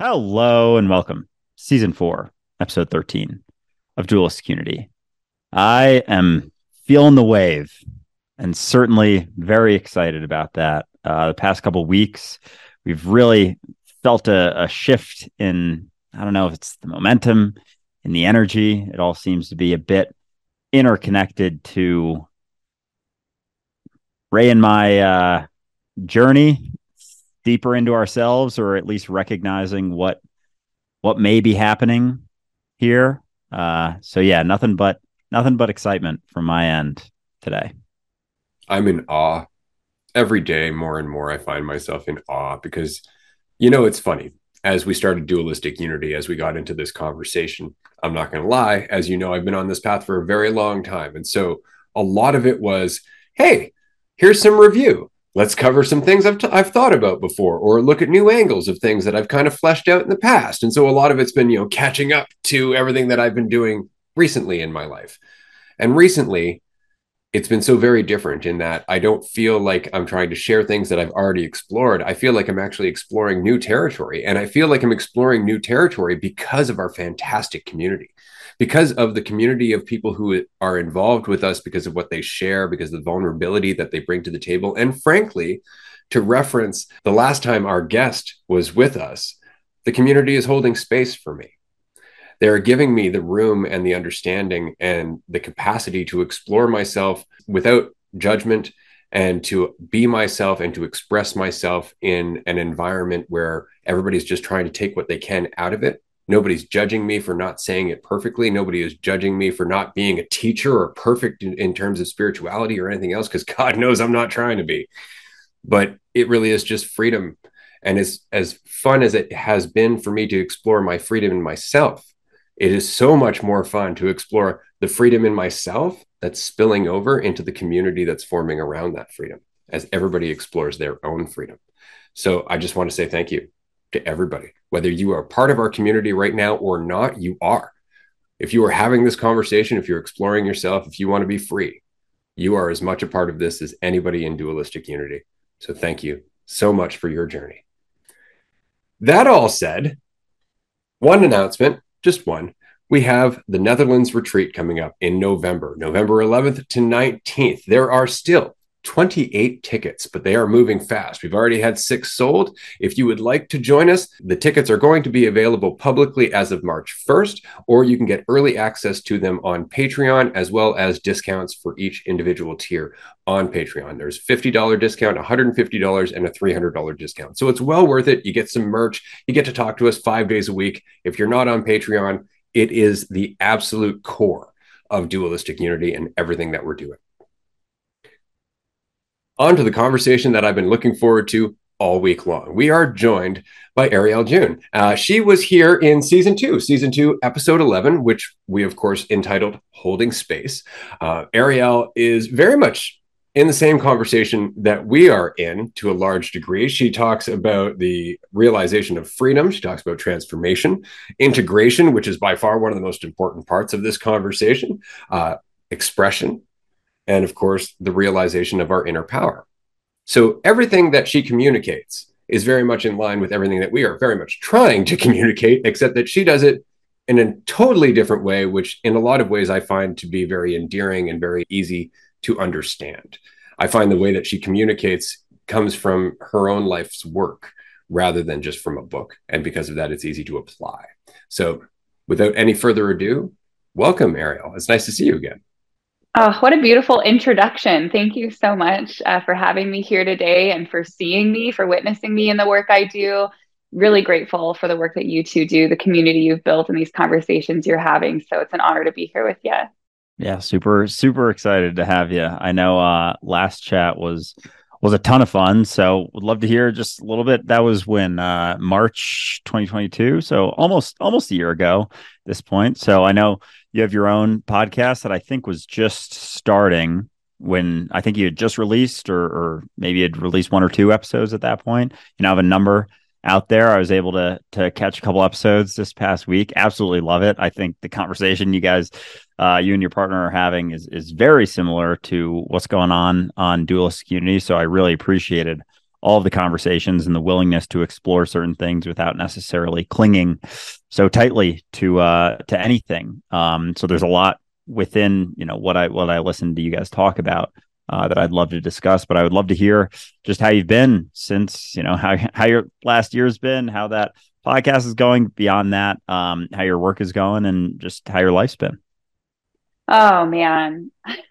Hello and welcome. Season four, episode 13 of Dualistic Unity. I am feeling the wave and certainly very excited about that. Uh, the past couple weeks, we've really felt a, a shift in, I don't know if it's the momentum, in the energy. It all seems to be a bit interconnected to Ray and my uh, journey deeper into ourselves or at least recognizing what what may be happening here. Uh so yeah nothing but nothing but excitement from my end today. I'm in awe. Every day more and more i find myself in awe because you know it's funny. As we started dualistic unity as we got into this conversation i'm not going to lie as you know i've been on this path for a very long time. And so a lot of it was hey here's some review let's cover some things I've, t- I've thought about before or look at new angles of things that I've kind of fleshed out in the past. And so a lot of it's been, you know, catching up to everything that I've been doing recently in my life. And recently, it's been so very different in that I don't feel like I'm trying to share things that I've already explored. I feel like I'm actually exploring new territory. And I feel like I'm exploring new territory because of our fantastic community because of the community of people who are involved with us because of what they share, because of the vulnerability that they bring to the table. And frankly, to reference the last time our guest was with us, the community is holding space for me. They're giving me the room and the understanding and the capacity to explore myself without judgment and to be myself and to express myself in an environment where everybody's just trying to take what they can out of it Nobody's judging me for not saying it perfectly. Nobody is judging me for not being a teacher or perfect in, in terms of spirituality or anything else, because God knows I'm not trying to be. But it really is just freedom. And as, as fun as it has been for me to explore my freedom in myself, it is so much more fun to explore the freedom in myself that's spilling over into the community that's forming around that freedom as everybody explores their own freedom. So I just want to say thank you to everybody. Whether you are part of our community right now or not, you are. If you are having this conversation, if you're exploring yourself, if you want to be free, you are as much a part of this as anybody in dualistic unity. So thank you so much for your journey. That all said, one announcement, just one. We have the Netherlands retreat coming up in November, November 11th to 19th. There are still 28 tickets, but they are moving fast. We've already had six sold. If you would like to join us, the tickets are going to be available publicly as of March 1st, or you can get early access to them on Patreon, as well as discounts for each individual tier on Patreon. There's $50 discount, $150, and a $300 discount. So it's well worth it. You get some merch, you get to talk to us five days a week. If you're not on Patreon, it is the absolute core of dualistic unity and everything that we're doing on to the conversation that I've been looking forward to all week long. We are joined by Ariel June. Uh, she was here in season two, season two, episode 11, which we, of course, entitled Holding Space. Uh, Ariel is very much in the same conversation that we are in to a large degree. She talks about the realization of freedom. She talks about transformation, integration, which is by far one of the most important parts of this conversation, uh, expression, and of course, the realization of our inner power. So everything that she communicates is very much in line with everything that we are very much trying to communicate, except that she does it in a totally different way, which in a lot of ways I find to be very endearing and very easy to understand. I find the way that she communicates comes from her own life's work rather than just from a book. And because of that, it's easy to apply. So without any further ado, welcome, Ariel. It's nice to see you again. Oh, what a beautiful introduction. Thank you so much uh, for having me here today and for seeing me, for witnessing me in the work I do. Really grateful for the work that you two do, the community you've built, and these conversations you're having. So it's an honor to be here with you. Yeah, super, super excited to have you. I know uh, last chat was was a ton of fun. So would love to hear just a little bit. That was when uh, March 2022, so almost almost a year ago this point. So I know you have your own podcast that I think was just starting when I think you had just released, or, or maybe had released one or two episodes at that point. You know, have a number out there. I was able to to catch a couple episodes this past week. Absolutely love it. I think the conversation you guys, uh, you and your partner are having is is very similar to what's going on on Dualistic Community. So I really appreciated all of the conversations and the willingness to explore certain things without necessarily clinging so tightly to uh to anything um so there's a lot within you know what i what i listened to you guys talk about uh, that I'd love to discuss. But I would love to hear just how you've been since you know how how your last year's been, how that podcast is going. Beyond that, um, how your work is going, and just how your life's been. Oh man,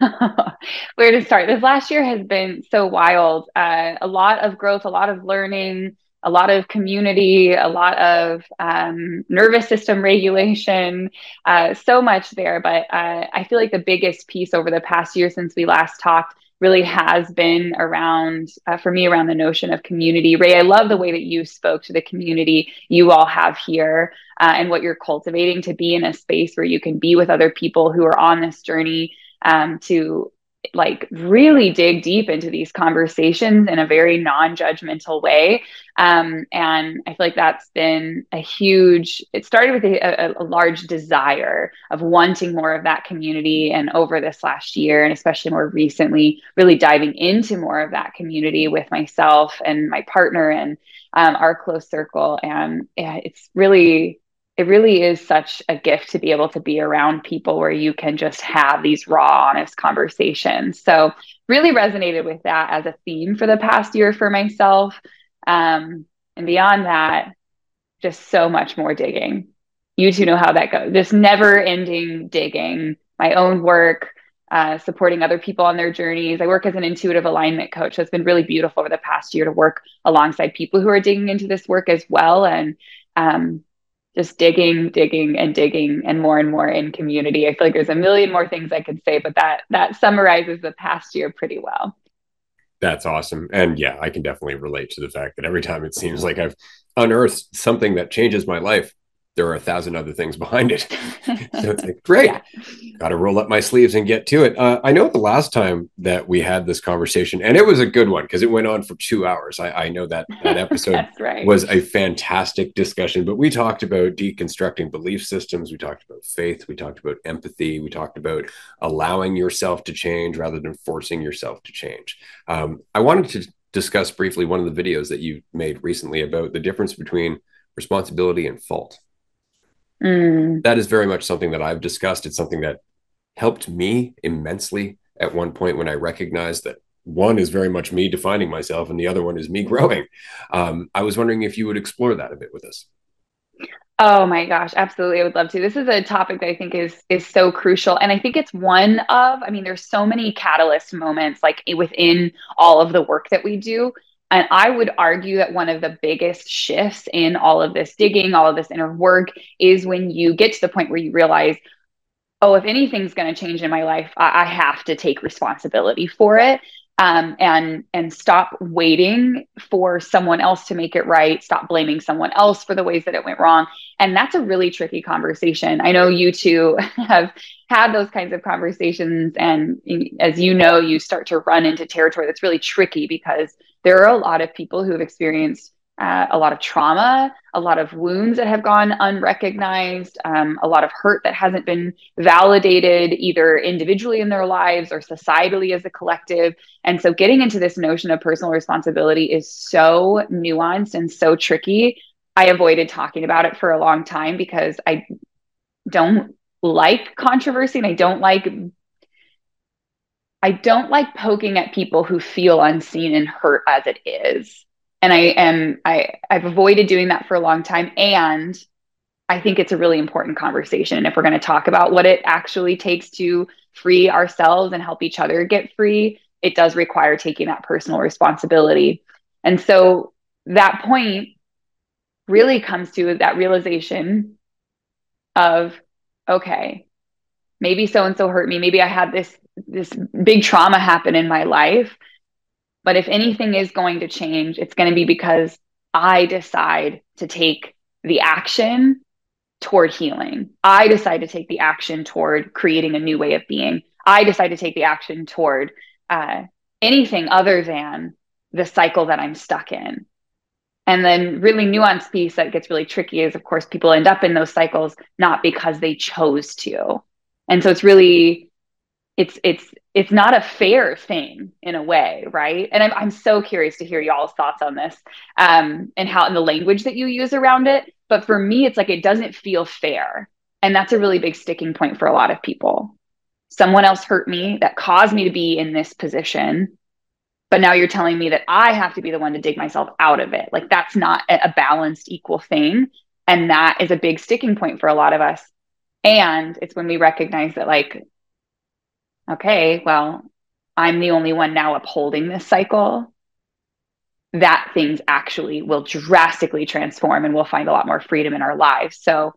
where to start? This last year has been so wild. Uh, a lot of growth, a lot of learning, a lot of community, a lot of um, nervous system regulation, uh, so much there. But uh, I feel like the biggest piece over the past year since we last talked really has been around uh, for me around the notion of community. Ray i love the way that you spoke to the community you all have here uh, and what you're cultivating to be in a space where you can be with other people who are on this journey um, to like really dig deep into these conversations in a very non-judgmental way. Um, and i feel like that's been a huge it started with a, a, a, large desire of wanting more of that community and over this last year and especially more recently really diving into more of that community with myself and my partner and um, our close circle. And yeah, it's really it really is such a gift to be able to be around people where you can just have these raw, honest conversations. So, really resonated with that as a theme for the past year for myself. Um, and beyond that, just so much more digging. You two know how that goes. This never ending digging, my own work, uh, supporting other people on their journeys. I work as an intuitive alignment coach. So it's been really beautiful over the past year to work alongside people who are digging into this work as well. And um, just digging, digging, and digging, and more and more in community. I feel like there's a million more things I could say, but that that summarizes the past year pretty well. That's awesome. And yeah, I can definitely relate to the fact that every time it seems like I've unearthed something that changes my life, there are a thousand other things behind it. so it's like, great, yeah. got to roll up my sleeves and get to it. Uh, I know the last time that we had this conversation, and it was a good one because it went on for two hours. I, I know that that episode right. was a fantastic discussion, but we talked about deconstructing belief systems. We talked about faith. We talked about empathy. We talked about allowing yourself to change rather than forcing yourself to change. Um, I wanted to discuss briefly one of the videos that you made recently about the difference between responsibility and fault. Mm. That is very much something that I've discussed. It's something that helped me immensely at one point when I recognized that one is very much me defining myself and the other one is me growing. Um, I was wondering if you would explore that a bit with us. Oh my gosh, absolutely. I would love to. This is a topic that I think is is so crucial and I think it's one of I mean there's so many catalyst moments like within all of the work that we do and I would argue that one of the biggest shifts in all of this digging, all of this inner work is when you get to the point where you realize, oh, if anything's going to change in my life, I, I, have to take responsibility for it. Um, and and stop waiting for someone else to make it right. Stop blaming someone else for the ways that it went wrong. And that's a really tricky conversation. I know you two have had those kinds of conversations, and as you know, you start to run into territory that's really tricky because there are a lot of people who have experienced uh, a lot of trauma, a lot of wounds that have gone unrecognized, um, a lot of hurt that hasn't been validated either individually in their lives or societally as a collective. And so getting into this notion of personal responsibility is so nuanced and so tricky. I avoided talking about it for a long time because I don't like controversy and I don't like I don't like poking at people who feel unseen and hurt as it is. And I am I I've avoided doing that for a long time and I think it's a really important conversation if we're going to talk about what it actually takes to free ourselves and help each other get free, it does require taking that personal responsibility. And so that point really comes to that realization of okay, maybe so and so hurt me, maybe I had this this big trauma happen in my life. But if anything is going to change, it's going to be because I decide to take the action toward healing. I decide to take the action toward creating a new way of being. I decide to take the action toward uh, anything other than the cycle that I'm stuck in. And then, really nuanced piece that gets really tricky is, of course, people end up in those cycles not because they chose to. And so it's really it's it's it's not a fair thing in a way, right? And I'm I'm so curious to hear y'all's thoughts on this um, and how in the language that you use around it. But for me, it's like it doesn't feel fair, and that's a really big sticking point for a lot of people. Someone else hurt me that caused me to be in this position, but now you're telling me that I have to be the one to dig myself out of it. Like that's not a balanced, equal thing, and that is a big sticking point for a lot of us. And it's when we recognize that like okay, well, I'm the only one now upholding this cycle, that things actually will drastically transform and we'll find a lot more freedom in our lives. So,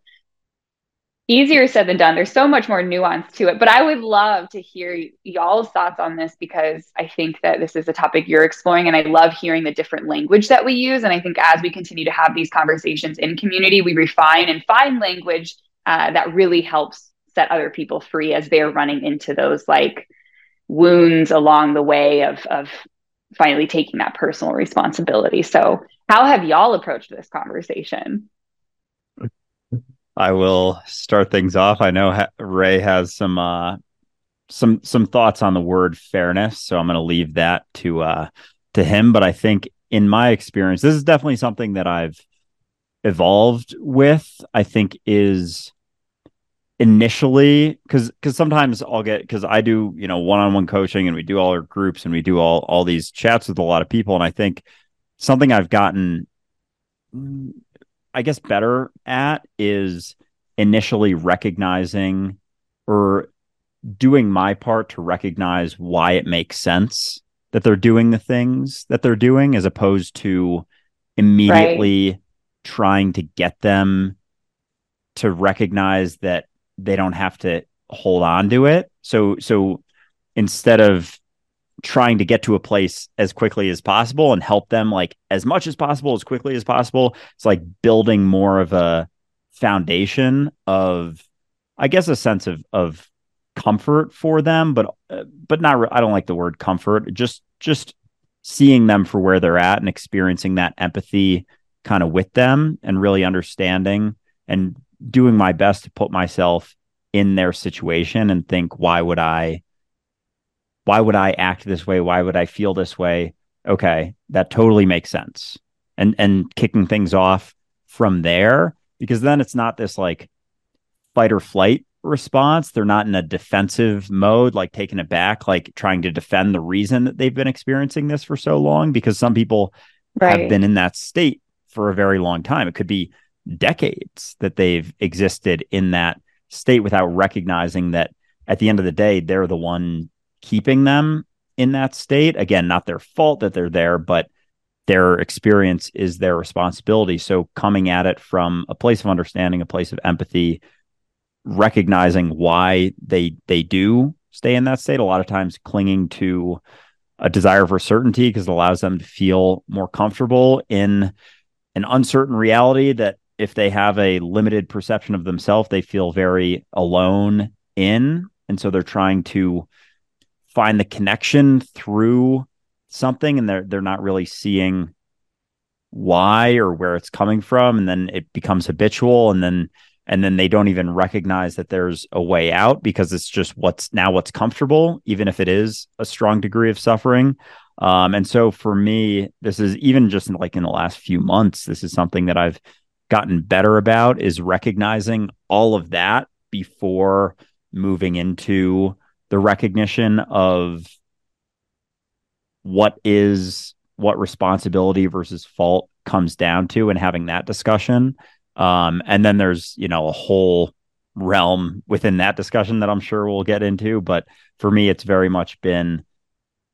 easier said than done. There's so much more nuance to it, but I would love to hear y- y'all's thoughts on this because I think that this is a topic you're exploring and I love hearing the different language that we use. And I think as we continue to have these conversations in community, we refine and find language uh, that really helps set other people free as they're running into those like wounds along the way of of finally taking that personal responsibility. So, how have y'all approached this conversation? I will start things off. I know Ray has some uh, some some thoughts on the word fairness, so I'm going to leave that to uh, to him. But I think, in my experience, this is definitely something that I've evolved with. I think is initially because because sometimes i'll get because i do you know one-on-one coaching and we do all our groups and we do all all these chats with a lot of people and i think something i've gotten i guess better at is initially recognizing or doing my part to recognize why it makes sense that they're doing the things that they're doing as opposed to immediately right. trying to get them to recognize that they don't have to hold on to it. So so instead of trying to get to a place as quickly as possible and help them like as much as possible as quickly as possible, it's like building more of a foundation of I guess a sense of of comfort for them, but but not I don't like the word comfort. Just just seeing them for where they're at and experiencing that empathy kind of with them and really understanding and doing my best to put myself in their situation and think why would i why would i act this way? Why would i feel this way? Okay that totally makes sense. And and kicking things off from there because then it's not this like fight or flight response. They're not in a defensive mode like taking it back like trying to defend the reason that they've been experiencing this for so long because some people right. have been in that state for a very long time. It could be decades that they've existed in that state without recognizing that at the end of the day, they're the one keeping them in that state. Again, not their fault that they're there, but their experience is their responsibility. So coming at it from a place of understanding, a place of empathy, recognizing why they they do stay in that state, a lot of times clinging to a desire for certainty because it allows them to feel more comfortable in an uncertain reality that if they have a limited perception of themselves, they feel very alone in. And so they're trying to find the connection through something and they're they're not really seeing why or where it's coming from and then it becomes habitual and then and then they don't even recognize that there's a way out because it's just what's now what's comfortable even if it is a strong degree of suffering um, and so for me this is even just like in the last few months this is something that i've gotten better about is recognizing all of that before moving into the recognition of what is what responsibility versus fault comes down to and having that discussion. Um, and then there's you know a whole realm within that discussion that i'm sure we'll get into but for me it's very much been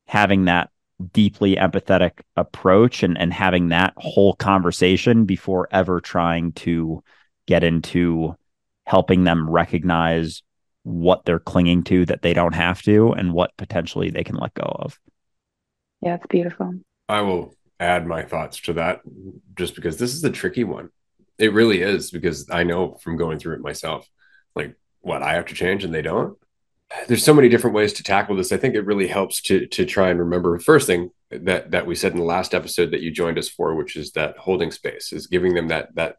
having that deeply empathetic approach and and having that whole conversation before ever trying to get into helping them recognize what they're clinging to that they don't have to and what potentially they can let go of. Yeah, it's beautiful. I will add my thoughts to that just because this is a tricky one. It really is because I know from going through it myself. Like what I have to change and they don't there's so many different ways to tackle this. I think it really helps to to try and remember first thing that that we said in the last episode that you joined us for, which is that holding space, is giving them that that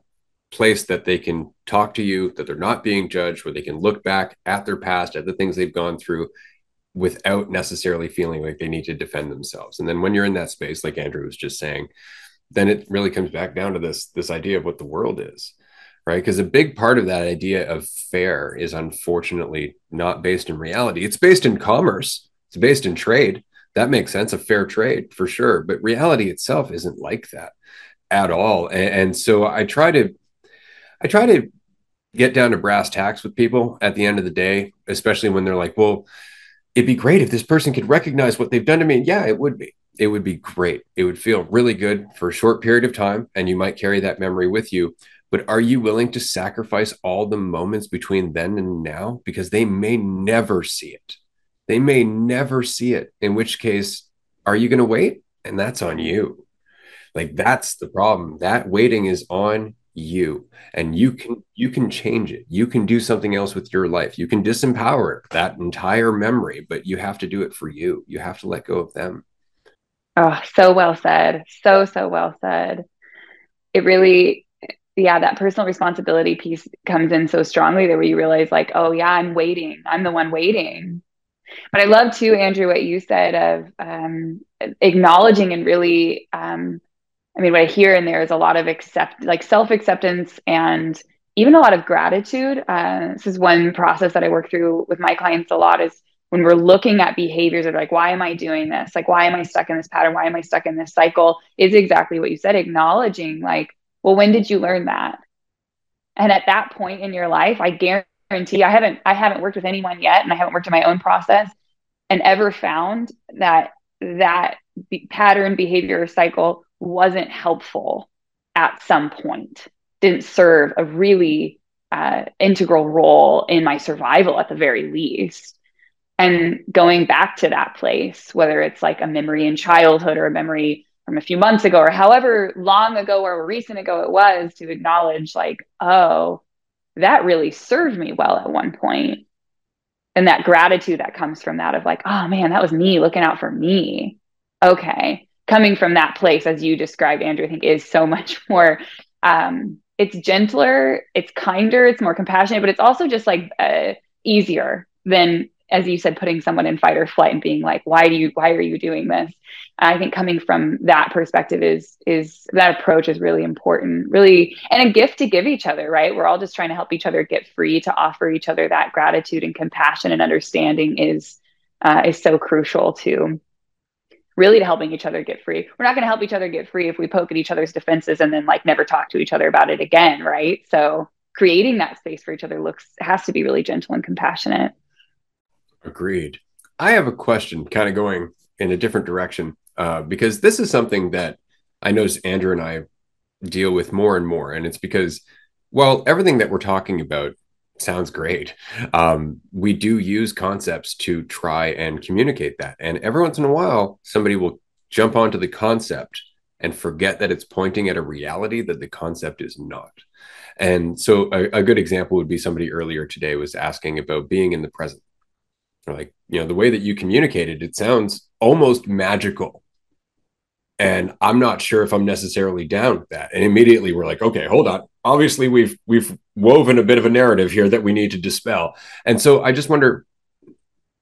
place that they can talk to you, that they're not being judged, where they can look back at their past, at the things they've gone through, without necessarily feeling like they need to defend themselves. And then when you're in that space, like Andrew was just saying, then it really comes back down to this this idea of what the world is right? Because a big part of that idea of fair is unfortunately not based in reality. It's based in commerce. It's based in trade. That makes sense a fair trade for sure. But reality itself isn't like that at all. And, and so i try to i try to get down to brass tacks with people at the end of the day especially when they're like well it'd be great if this person could recognize what they've done to me. Yeah it would be. It would be great. It would feel really good for a short period of time, and you might carry that memory with you. But are you willing to sacrifice all the moments between then and now? Because they may never see it. They may never see it, in which case, are you going to wait? And that's on you. Like that's the problem. That waiting is on you and you can you can change it you can do something else with your life you can disempower that entire memory but you have to do it for you you have to let go of them Oh, so well said. So, so well said. It really, yeah, that personal responsibility piece comes in so strongly there where you realize, like, oh, yeah, I'm waiting. I'm the one waiting. But I love too, Andrew, what you said of um, acknowledging and really, um, I mean, what I hear in there is a lot of accept, like self acceptance and even a lot of gratitude. Uh, this is one process that I work through with my clients a lot is when we're looking at behaviors of like why am i doing this like why am i stuck in this pattern why am i stuck in this cycle is exactly what you said acknowledging like well when did you learn that? And at that point in your life i guarantee i haven't i haven't worked with anyone yet and i haven't worked in my own process and ever found that that be- pattern behavior cycle wasn't helpful at some point didn't serve a really uh, integral role in my survival at the very least. And going back to that place, whether it's like a memory in childhood or a memory from a few months ago or however long ago or recent ago it was, to acknowledge, like, oh, that really served me well at one. And that gratitude that comes from that of like, oh man, that was me looking out for me. Okay. Coming from that place, as you described, Andrew, I think is so much more um, it's gentler, it's kinder, it's more compassionate, but it's also just like uh, easier than as you said, putting someone in fight or flight and being like, why do you, why are you doing this? And I think coming from that perspective is, is that approach is really important, really, and a gift to give each other, right? We're all just trying to help each other get free to offer each other that gratitude and compassion and understanding is, uh, is so crucial to really to helping each other get free. We're not going to help each other get free if we poke at each other's defenses and then like never talk to each other about it again, right? So creating that space for each other looks has to be really gentle and compassionate. Agreed. I have a question kind of going in a different direction uh, because this is something that I notice Andrew and I deal with more and more. And it's because, well, everything that we're talking about sounds great. Um, we do use concepts to try and communicate that. And every once in a while, somebody will jump onto the concept and forget that it's pointing at a reality that the concept is not. And so a, a good example would be somebody earlier today was asking about being in the present like you know the way that you communicated it sounds almost magical. And i'm not sure if i'm necessarily down with that. And immediately we're like okay hold on. Obviously we've we've woven a bit of a narrative here that we need to dispel. And so i just wonder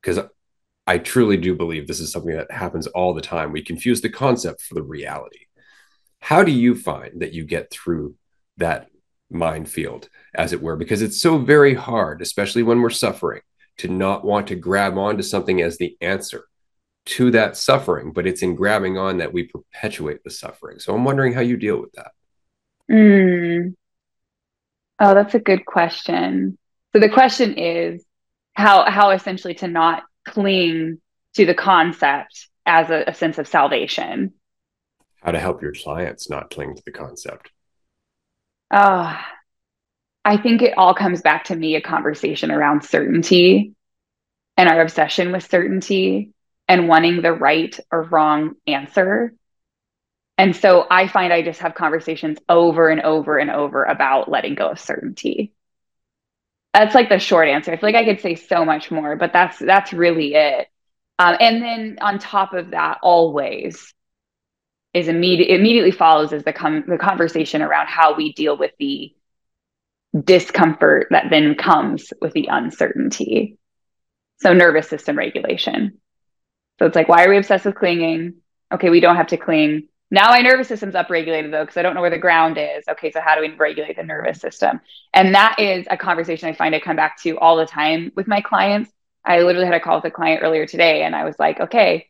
because i truly do believe this is something that happens all the time. We confuse the concept for the reality. How do you find that you get through that minefield as it were? Because it's so very hard especially when we're suffering to not want to grab onto something as the answer to that suffering, but it's in grabbing on that we perpetuate the suffering. So I'm wondering how you deal with that. Mm. Oh, that's a good question. So the question is how how essentially to not cling to the concept as a, a sense of salvation. How to help your clients not cling to the concept. Oh, I think it all comes back to me a conversation around certainty and our obsession with certainty and wanting the right or wrong answer. And so I find I just have conversations over and over and over about letting go of certainty. That's like the short answer. I feel like I could say so much more, but that's that's really it. Um, and then on top of that, always is immediate immediately follows is the com- the conversation around how we deal with the discomfort that then comes with the uncertainty. So nervous system regulation. So it's like, why are we obsessed with clinging? Okay, we don't have to cling. Now my nervous system's upregulated though, because I don't know where the ground is. Okay, so how do we regulate the nervous system? And that is a conversation I find I come back to all the time with my clients. I literally had a call with a client earlier today, and I was like, okay,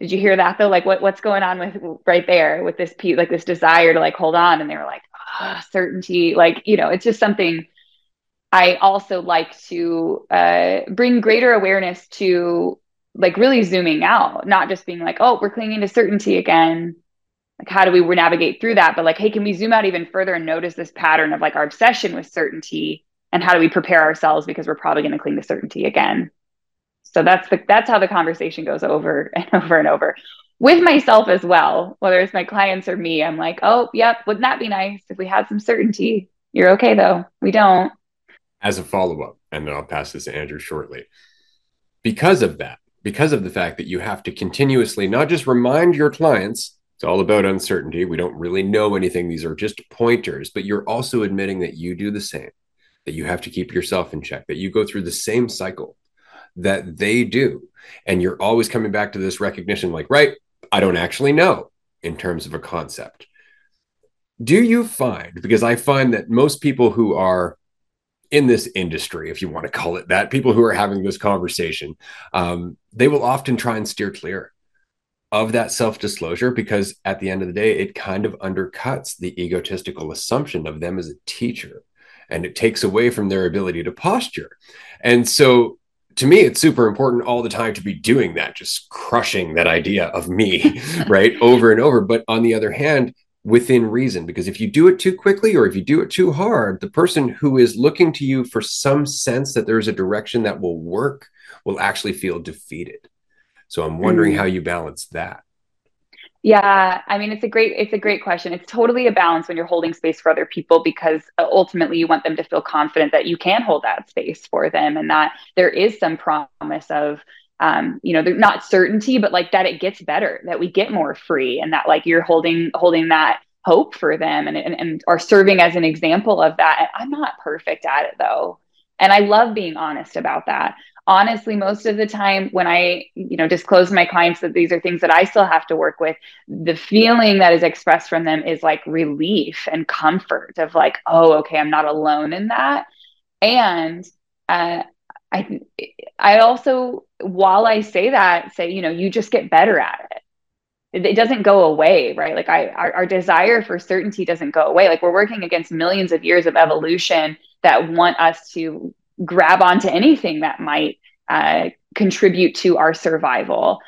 did you hear that though? Like what what's going on with right there with this like this desire to like hold on? And they were like, oh, certainty. Like, you know, it's just something I also like to uh, bring greater awareness to like really zooming out, not just being like, oh, we're clinging to certainty again. Like how do we navigate through that? But like hey can we zoom out even further and notice this pattern of like our obsession with certainty? And how do we prepare ourselves? Because we're probably going to cling to certainty again. So that's the that's how the conversation goes over and over and over with myself as well whether it's my clients or me i'm like oh yep wouldn't that be nice if we had some certainty you're okay though we don't as a follow-up and then i'll pass this to andrew shortly because of that because of the fact that you have to continuously not just remind your clients it's all about uncertainty. We don't really know anything. These are just pointers, but you're also admitting that you do the same, that you have to keep yourself in check, that you go through the same cycle that they do. And you're always coming back to this recognition like, right, I don't actually know in terms of a concept. Do you find, because I find that most people who are in this industry, if you want to call it that, people who are having this conversation, um, they will often try and steer clear of that self disclosure because at the end of the day, it kind of undercuts the egotistical assumption of them as a teacher and it takes away from their ability to posture. And so to me, it's super important all the time to be doing that, just crushing that idea of me, right? Over and over. But on the other hand, within reason, because if you do it too quickly or if you do it too hard, the person who is looking to you for some sense that there's a direction that will work will actually feel defeated. So I'm wondering mm. how you balance that. Yeah, I mean it's a great it's a great question. It's totally a balance when you're holding space for other people because uh, ultimately you want them to feel confident that you can hold that space for them and that there is some promise of um, you know, not certainty, but like that it gets better, that we get more free and that like you're holding holding that hope for them and, and, and are serving as an example of that. I'm not perfect at it though. And I love being honest about that honestly most of the time when i you know disclose my clients that these are things that i still have to work with the feeling that is expressed from them is like relief and comfort of like oh okay i'm not alone in that. And uh, i i also while i say that say you know you just get better at it it doesn't go away right? Like i our, our, desire for certainty doesn't go away. Like we're working against millions of years of evolution that want us to grab onto anything that might uh, contribute to our survival.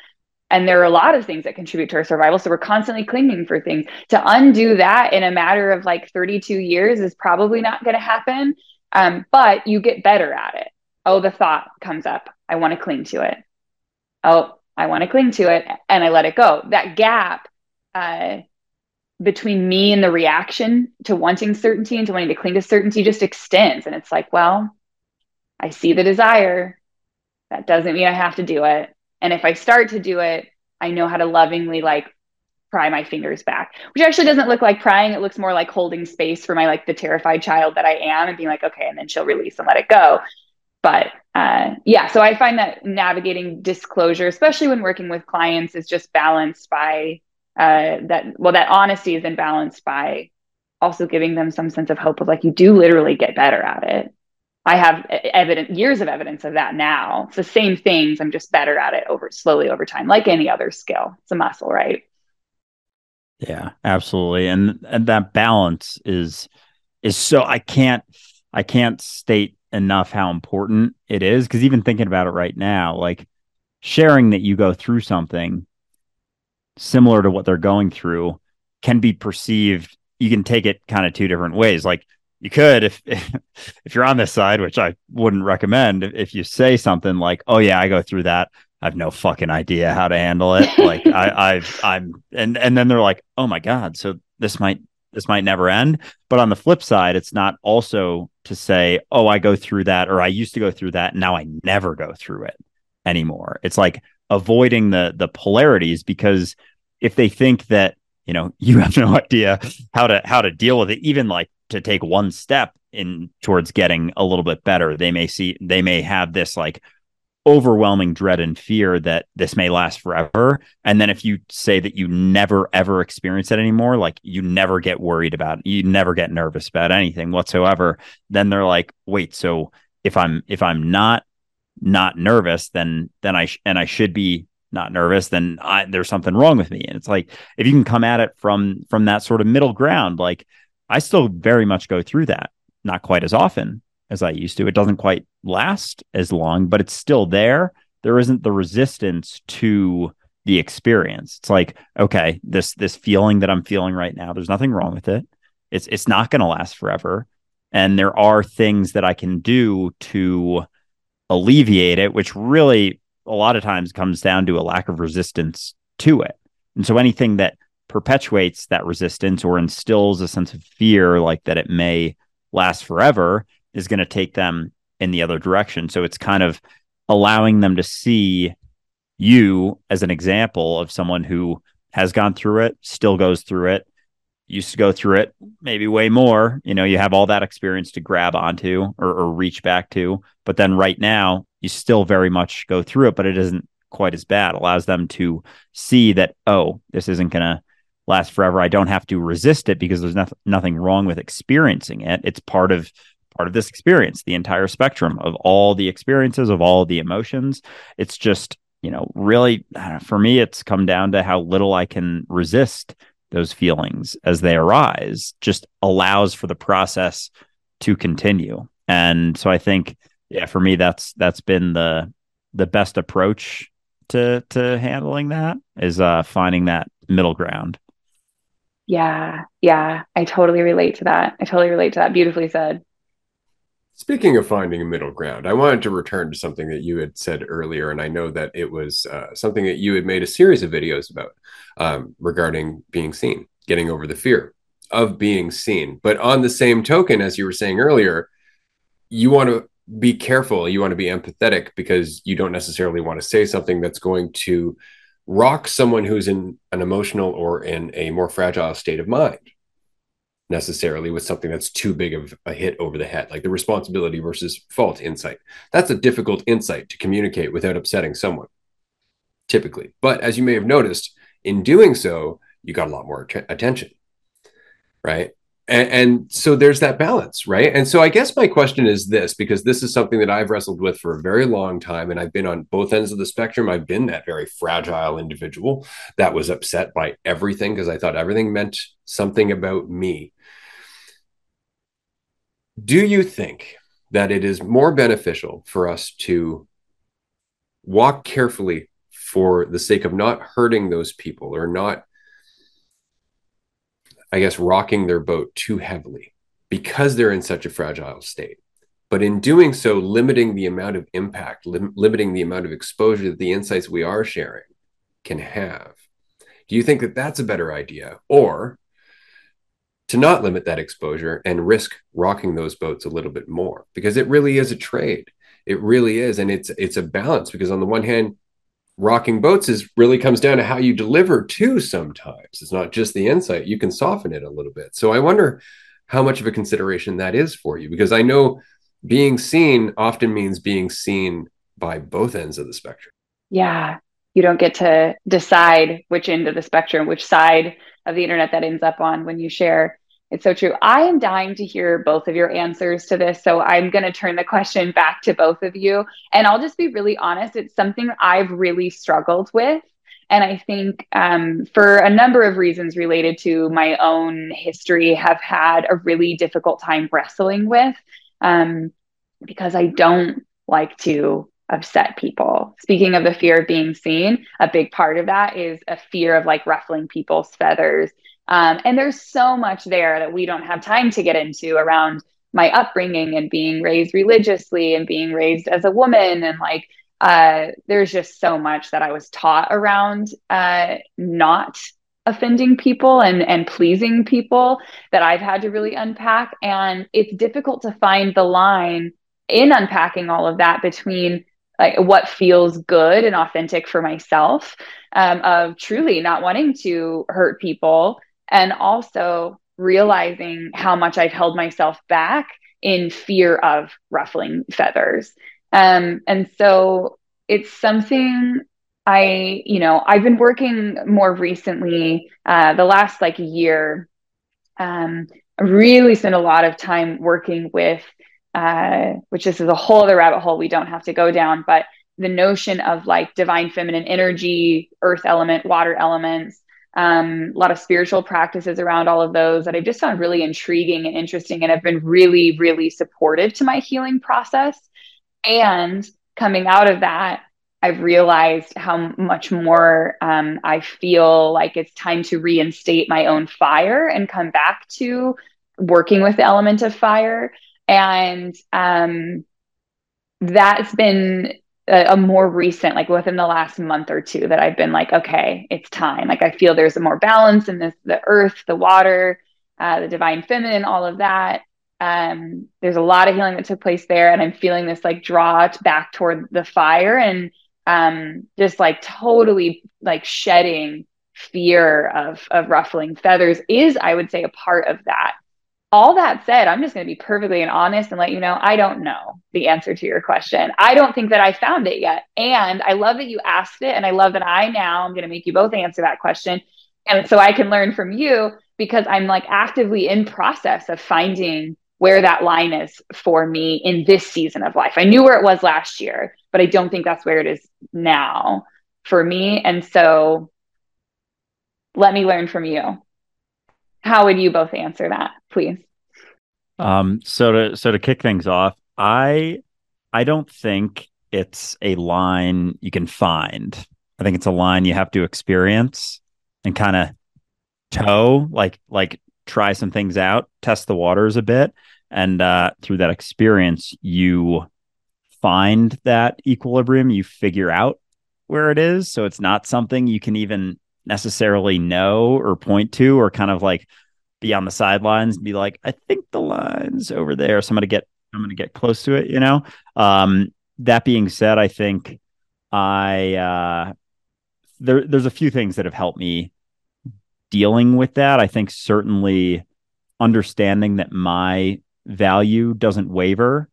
And there are a lot of things that contribute to our survival. So we're constantly clinging for things. To undo that in a matter of like 32 years is probably not going to happen. Um, but you get better at it. Oh, the thought comes up. I want to cling to it. Oh, I want to cling to it. And I let it go. That gap uh, between me and the reaction to wanting certainty and to wanting to cling to certainty just extends. And it's like, well, I see the desire. That doesn't mean I have to do it. And if I start to do it, I know how to lovingly like pry my fingers back, which actually doesn't look like prying. It looks more like holding space for my like the terrified child that I am and being like, okay, and then she'll release and let it go. But uh, yeah, so I find that navigating disclosure, especially when working with clients, is just balanced by uh, that. Well, that honesty is then balanced by also giving them some sense of hope of like you do literally get better at it I have evidence, years of evidence of that now. It's the same things. I'm just better at it over slowly over time, like any other skill. It's a muscle, right? Yeah, absolutely. And and that balance is is so I can't I can't state enough how important it is because even thinking about it right now, like sharing that you go through something similar to what they're going through can be perceived. You can take it kind of two different ways. Like you could if if you're on this side which i wouldn't recommend if you say something like oh yeah i go through that. I have no fucking idea how to handle it. Like i i've i'm and and then they're like oh my god so this might this might never end. But on the flip side it's not also to say oh i go through that or i used to go through that now i never go through it anymore. It's like avoiding the the polarities because if they think that you know you have no idea how to how to deal with it even like to take one step in towards getting a little bit better they may see they may have this like overwhelming dread and fear that this may last forever. And then if you say that you never ever experience it anymore, like you never get worried about, you never get nervous about anything whatsoever, then they're like, wait, so if I'm if I'm not not nervous, then then I sh- and I should be not nervous, then I, there's something wrong with me. And it's like if you can come at it from from that sort of middle ground, like I still very much go through that, not quite as often as I used to. It doesn't quite last as long, but it's still there. There isn't the resistance to the experience. It's like, okay, this this feeling that I'm feeling right now, there's nothing wrong with it. It's it's not going to last forever. And there are things that I can do to alleviate it, which really a lot of times comes down to a lack of resistance to it. And so anything that perpetuates that resistance or instills a sense of fear like that it may last forever is going to take them in the other direction. So it's kind of allowing them to see you as an example of someone who has gone through it, still goes through it, used to go through it, maybe way more. You know, you have all that experience to grab onto or, or reach back to. But then right now, you still very much go through it, but it isn't quite as bad. It allows them to see that, oh, this isn't going to last forever. I don't have to resist it because there's nothing wrong with experiencing it. It's part of part of this experience, the entire spectrum of all the experiences, of all the emotions. It's just, you know, really know, for me, it's come down to how little I can resist those feelings as they arise, just allows for the process to continue. And so I think, yeah, for me, that's that's been the the best approach to to handling that is uh finding that middle ground. Yeah, yeah, I totally relate to that. I totally relate to that. Beautifully said. Speaking of finding a middle ground, I wanted to return to something that you had said earlier, and I know that it was uh, something that you had made a series of videos about um, regarding being seen, getting over the fear of being seen. But on the same token, as you were saying earlier, you want to be careful, you want to be empathetic because you don't necessarily want to say something that's going to rock someone who's in an emotional or in a more fragile state of mind necessarily with something that's too big of a hit over the head, like the responsibility versus fault insight. That's a difficult insight to communicate without upsetting someone, typically. But as you may have noticed, in doing so, you got a lot more att- attention, right? And, and, so there's that balance, right? And so I guess my question is this because this is something that I've wrestled with for a very long time. And I've been on both ends of the spectrum. I've been that very fragile individual that was upset by everything because I thought everything meant something about me. Do you think that it is more beneficial for us to walk carefully for the sake of not hurting those people or not, I guess, rocking their boat too heavily because they're in such a fragile state? But in doing so, limiting the amount of impact, lim- limiting the amount of exposure that the insights we are sharing can have. Do you think that that's a better idea? Or to not limit that exposure and risk rocking those boats a little bit more because it really is a trade. It really is. And it's it's a balance because on the one hand, rocking boats is really comes down to how you deliver too sometimes. It's not just the insight. You can soften it a little bit. So I wonder how much of a consideration that is for you because I know being seen often means being seen by both ends of the spectrum. Yeah. You don't get to decide which end of the spectrum, which side of the internet that ends up on when you share. It's so true. I am dying to hear both of your answers to this. So I'm going to turn the question back to both of you. And I'll just be really honest. It's something I've really struggled with. And I think um, for a number of reasons related to my own history, have had a really difficult time wrestling with um, because I don't like to upset people. Speaking of the fear of being seen, a big part of that is a fear of like ruffling people's feathers. Um, and there's so much there that we don't have time to get into around my upbringing and being raised religiously and being raised as a woman. And like uh, there's just so much that I was taught around uh, not offending people and and pleasing people that I've had to really unpack. And it's difficult to find the line in unpacking all of that between like what feels good and authentic for myself um, of truly not wanting to hurt people and also realizing how much I've held myself back in fear of ruffling feathers. Um, and so it's something I, you know, I've been working more recently, uh, the last like year. Um, really spent a lot of time working with, uh, which this is a whole other rabbit hole we don't have to go down, but the notion of like divine feminine energy, earth element, water elements, um, a lot of spiritual practices around all of those that I've just found really intriguing and interesting and have been really, really supportive to my healing process. And coming out of that, I've realized how much more um, I feel like it's time to reinstate my own fire and come back to working with the element of fire. And um, that's been a, a, more recent, like within the last month or two, that I've been like, okay, it's time. Like I feel there's a more balance in this, the earth, the water, uh, the divine feminine, all of that um, there's a lot of healing that took place there and i'm feeling this like draw back toward the fire and um, just like totally like shedding fear of of ruffling feathers is i would say a part of that all that said i'm just going to be perfectly honest and let you know i don't know the answer to your question i don't think that i found it yet and i love that you asked it and i love that i now i'm going to make you both answer that question and so i can learn from you because i'm like actively in process of finding where that line is for me in this season of life. I knew where it was last year, but I don't think that's where it is now for me. And so let me learn from you. How would you both answer that, please? Um, so to so to kick things off, I I don't think it's a line you can find. I think it's a line you have to experience and kind of toe, like like try some things out, test the waters a bit, and uh, through that experience, you find that equilibrium. You figure out where it is, so it's not something you can even necessarily know or point to, or kind of like be on the sidelines and be like, "I think the line's over there." So I'm gonna get I'm gonna get close to it. You know. Um, that being said, I think I uh, there there's a few things that have helped me dealing with that. I think certainly understanding that my value doesn't waver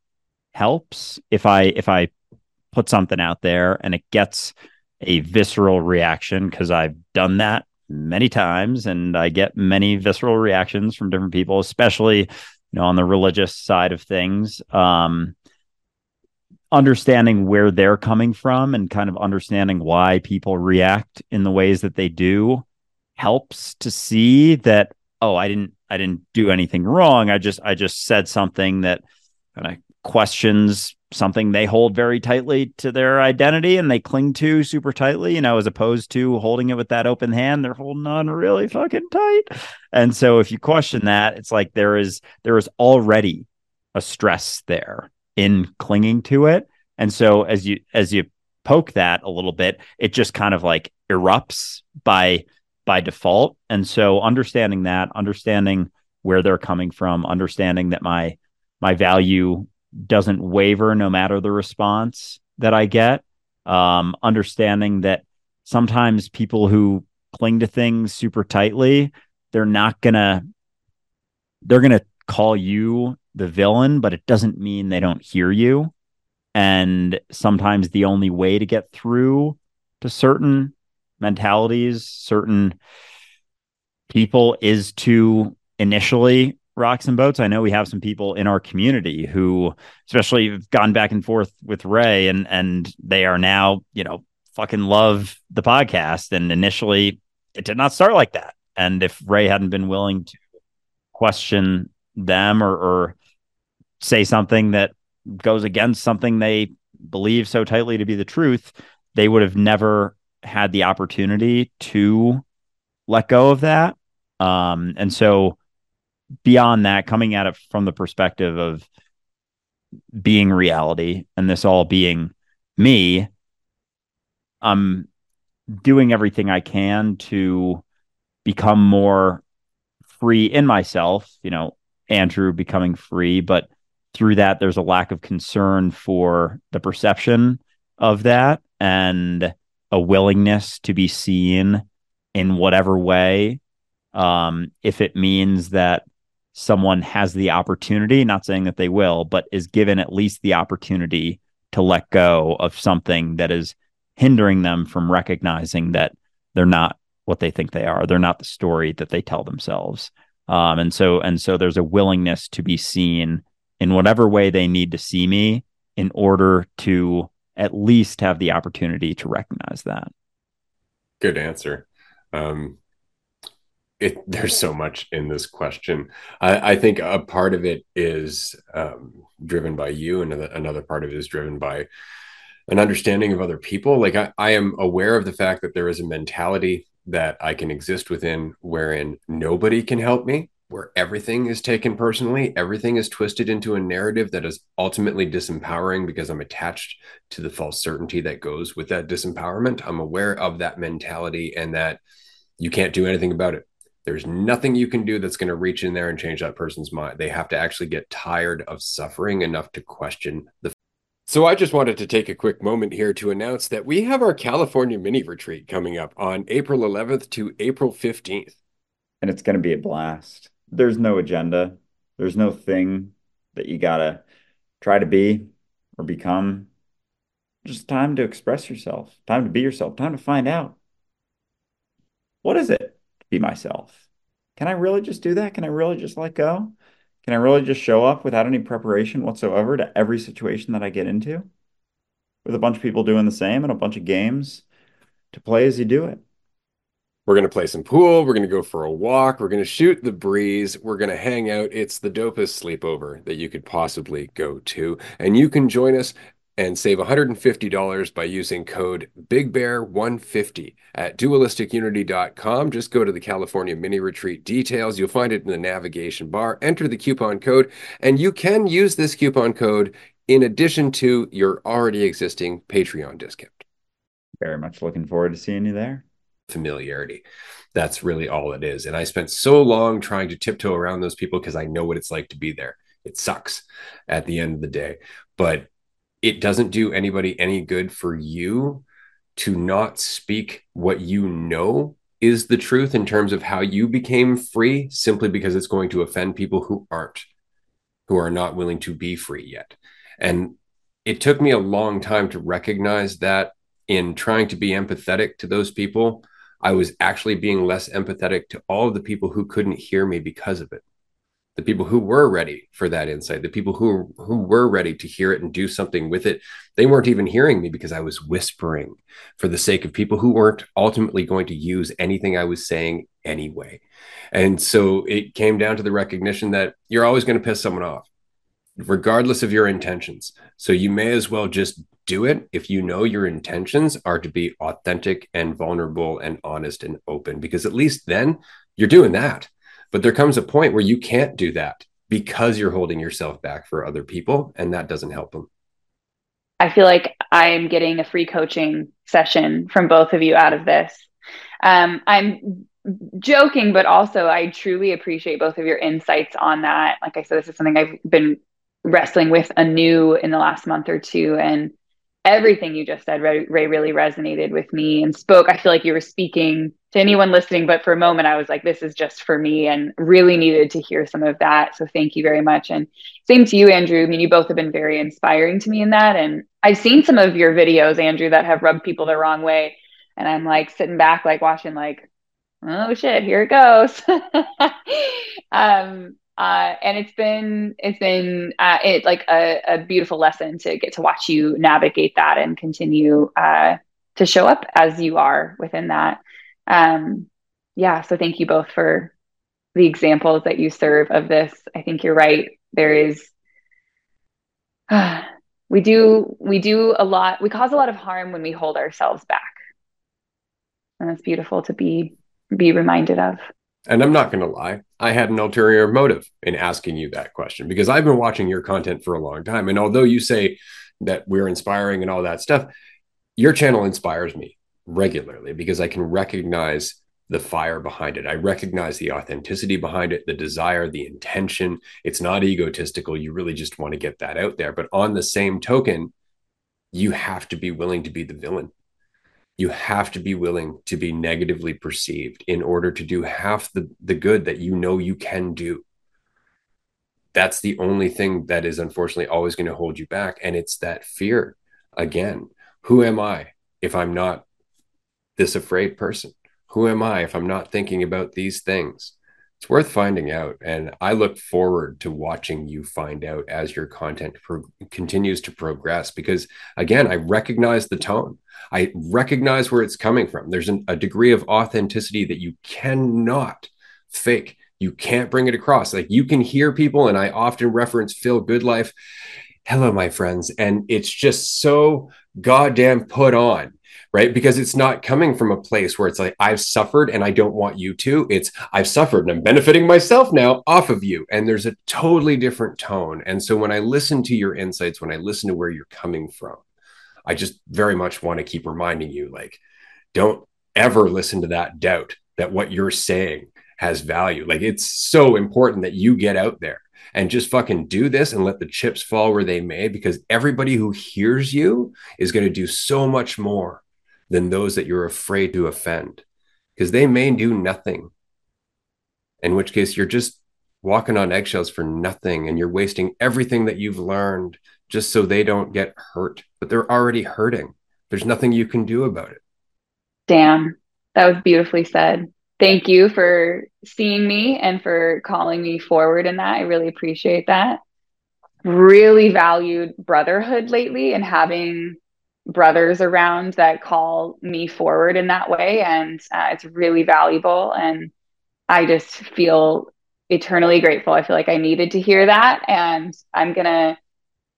helps. If I if I put something out there and it gets a visceral reaction because I've done that many times and I get many visceral reactions from different people, especially you know on the religious side of things. Um, understanding where they're coming from and kind of understanding why people react in the ways that they do helps to see that oh i didn't i didn't do anything wrong i just i just said something that kind of questions something they hold very tightly to their identity and they cling to super tightly you know as opposed to holding it with that open hand they're holding on really fucking tight and so if you question that it's like there is there is already a stress there in clinging to it and so as you as you poke that a little bit it just kind of like erupts by by default. And so understanding that, understanding where they're coming from, understanding that my my value doesn't waver no matter the response that I get. Um, understanding that sometimes people who cling to things super tightly, they're not gonna they're gonna call you the villain, but it doesn't mean they don't hear you. And sometimes the only way to get through to certain mentalities, certain people is to initially rocks and boats. I know we have some people in our community who, especially, have gone back and forth with Ray, and and they are now, you know, fucking love the podcast. And initially, it did not start like that. And if Ray hadn't been willing to question them or, or say something that goes against something they believe so tightly to be the truth, they would have never had the opportunity to let go of that. Um, and so beyond that, coming at it from the perspective of being reality and this all being me, I'm doing everything I can to become more free in myself, you know, Andrew becoming free, but through that, there's a lack of concern for the perception of that. And a willingness to be seen in whatever way. Um, if it means that someone has the opportunity, not saying that they will, but is given at least the opportunity to let go of something that is hindering them from recognizing that they're not what they think they are. They're not the story that they tell themselves. Um, and so and so there's a willingness to be seen in whatever way they need to see me in order to at least have the opportunity to recognize that. Good answer. Um, it, there's so much in this question. I, I think a part of it is um, driven by you, and another part of it is driven by an understanding of other people. Like I, I am aware of the fact that there is a mentality that I can exist within wherein nobody can help me, where everything is taken personally, everything is twisted into a narrative that is ultimately disempowering because I'm attached to the false certainty that goes with that disempowerment. I'm aware of that mentality and that you can't do anything about it. There's nothing you can do that's going to reach in there and change that person's mind. They have to actually get tired of suffering enough to question the so I just wanted to take a quick moment here to announce that we have our California mini retreat coming up on April 11th to April 15th. And it's going to be a blast. There's no agenda. There's no thing that you got to try to be or become. Just time to express yourself, time to be yourself, time to find out. What is it be myself? Can I really just do that? Can I really just let go? Can I really just show up without any preparation whatsoever to every situation that I get into? With a bunch of people doing the same and a bunch of games to play as you do it. We're going to play some pool. We're going to go for a walk. We're going to shoot the breeze. We're going to hang out. It's the dopest sleepover that you could possibly go to. And you can join us and save $150 by using code BigBear150 at dualisticunity.com. Just go to the California mini retreat details. You'll find it in the navigation bar. Enter the coupon code, and you can use this coupon code in addition to your already existing Patreon discount. Very much looking forward to seeing you there. Familiarity. That's really all it is. And I spent so long trying to tiptoe around those people because I know what it's like to be there. It sucks at the end of the day. But it doesn't do anybody any good for you to not speak what you know is the truth in terms of how you became free simply because it's going to offend people who aren't who are not willing to be free yet. And it took me a long time to recognize that in trying to be empathetic to those people i was actually being less empathetic to all of the people who couldn't hear me because of it the people who were ready for that insight, the people who who were ready to hear it and do something with it, they weren't even hearing me because I was whispering for the sake of people who weren't ultimately going to use anything I was saying anyway. And so it came down to the recognition that you're always going to piss someone off, regardless of your intentions. So you may as well just do it if you know your intentions are to be authentic and vulnerable and honest and open, because at least then you're doing that but there comes a point where you can't do that because you're holding yourself back for other people, and that doesn't help them. I feel like I'm getting a free coaching session from both of you out of this. Um, I'm joking, but also I truly appreciate both of your insights on that. Like I said, this is something I've been wrestling with anew in the last month or two. And everything you just said, Ray, really resonated with me and spoke. I feel like you were speaking to anyone listening, but for a moment, I was like, this is just for me and really needed to hear some of that. So thank you very much. And same to you, Andrew. I mean, you both have been very inspiring to me in that. And I've seen some of your videos, Andrew, that have rubbed people the wrong way. And I'm like sitting back, like watching, like, oh shit, here it goes. um, uh, and it's been it's been uh, it like a, a, beautiful lesson to get to watch you navigate that and continue uh, to show up as you are within that. Um, yeah, so thank you both for the examples that you serve of this. I think you're right. There is we do we do a lot. We cause a lot of harm when we hold ourselves back, and it's beautiful to be be reminded of. And I'm not going to lie, I had an ulterior motive in asking you that question because I've been watching your content for a long time. And although you say that we're inspiring and all that stuff, your channel inspires me regularly because I can recognize the fire behind it. I recognize the authenticity behind it, the desire, the intention. It's not egotistical. You really just want to get that out there. But on the same token, you have to be willing to be the villain you have to be willing to be negatively perceived in order to do half the, the good that you know you can do. That's the only thing that is unfortunately always going to hold you back. And it's that fear again. Who am I if I'm not this afraid person? Who am I if I'm not thinking about these things? It's worth finding out. And I look forward to watching you find out as your content pro- continues to progress because, again, I recognize the tone. I recognize where it's coming from. There's an, a degree of authenticity that you cannot fake. You can't bring it across. Like you can hear people, and I often reference Phil Goodlife. Hello, my friends. And it's just so goddamn put on right? Because it's not coming from a place where it's like, I've suffered and I don't want you to. It's, I've suffered and I'm benefiting myself now off of you. And there's a totally different tone. And so when I listen to your insights, when I listen to where you're coming from, I just very much want to keep reminding you like, don't ever listen to that doubt that what you're saying has value. Like it's so important that you get out there and just fucking do this and let the chips fall where they may because everybody who hears you is going to do so much more than those that you're afraid to offend because they may do nothing. In which case, you're just walking on eggshells for nothing and you're wasting everything that you've learned just so they don't get hurt, but they're already hurting. There's nothing you can do about it. Damn, that was beautifully said. Thank you for seeing me and for calling me forward in that. I really appreciate that. Really valued brotherhood lately and having brothers around that call me forward in that way and uh, it's really valuable and i just feel eternally grateful i feel like i needed to hear that and i'm gonna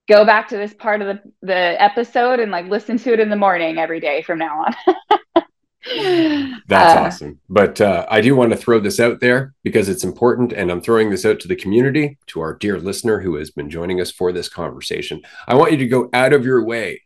go back to this part of the, the episode and like listen to it in the morning every day from now on That's uh, awesome. But uh, I do want to throw this out there because it's important. And I'm throwing this out to the community, to our dear listener who has been joining us for this conversation. I want you to go out of your way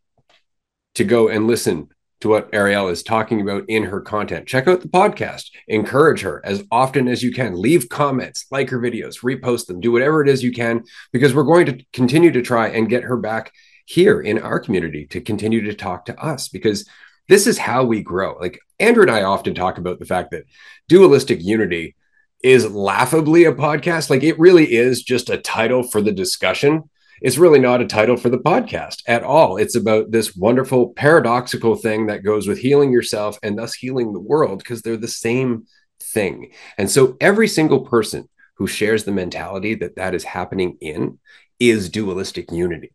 to go and listen to what Ariel is talking about in her content. Check out the podcast. Encourage her as often as you can. Leave comments, like her videos, repost them, do whatever it is you can, because we're going to continue to try and get her back here in our community to continue to talk to us because this is how we grow. Like Andrew and I often talk about the fact that dualistic unity is laughably a podcast. Like it really is just a title for the discussion it's really not a title for the podcast at all. It's about this wonderful paradoxical thing that goes with healing yourself and thus healing the world because they're the same thing. And so every single person who shares the mentality that that is happening in is dualistic unity.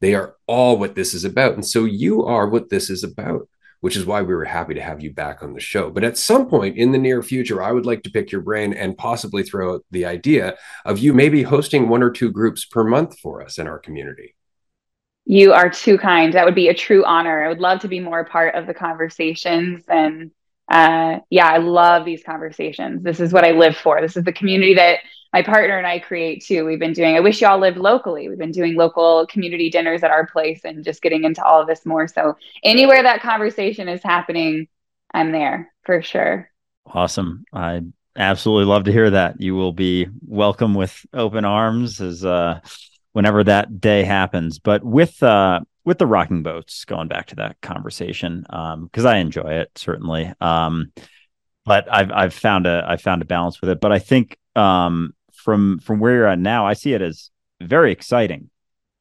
They are all what this is about. And so you are what this is about which is why we were happy to have you back on the show. But at some point in the near future, I would like to pick your brain and possibly throw out the idea of you maybe hosting one or two groups per month for us in our community. You are too kind. That would be a true honor. I would love to be more a part of the conversations. And uh, yeah, I love these conversations. This is what I live for. This is the community that my partner and I create too. We've been doing, I wish y'all lived locally. We've been doing local community dinners at our place and just getting into all of this more. So anywhere that conversation is happening, I'm there for sure. Awesome. I absolutely love to hear that. You will be welcome with open arms as uh whenever that day happens. But with uh with the rocking boats, going back to that conversation, um, because I enjoy it certainly. Um, but I've I've found a I found a balance with it. But I think um from from where you're at now, I see it as very exciting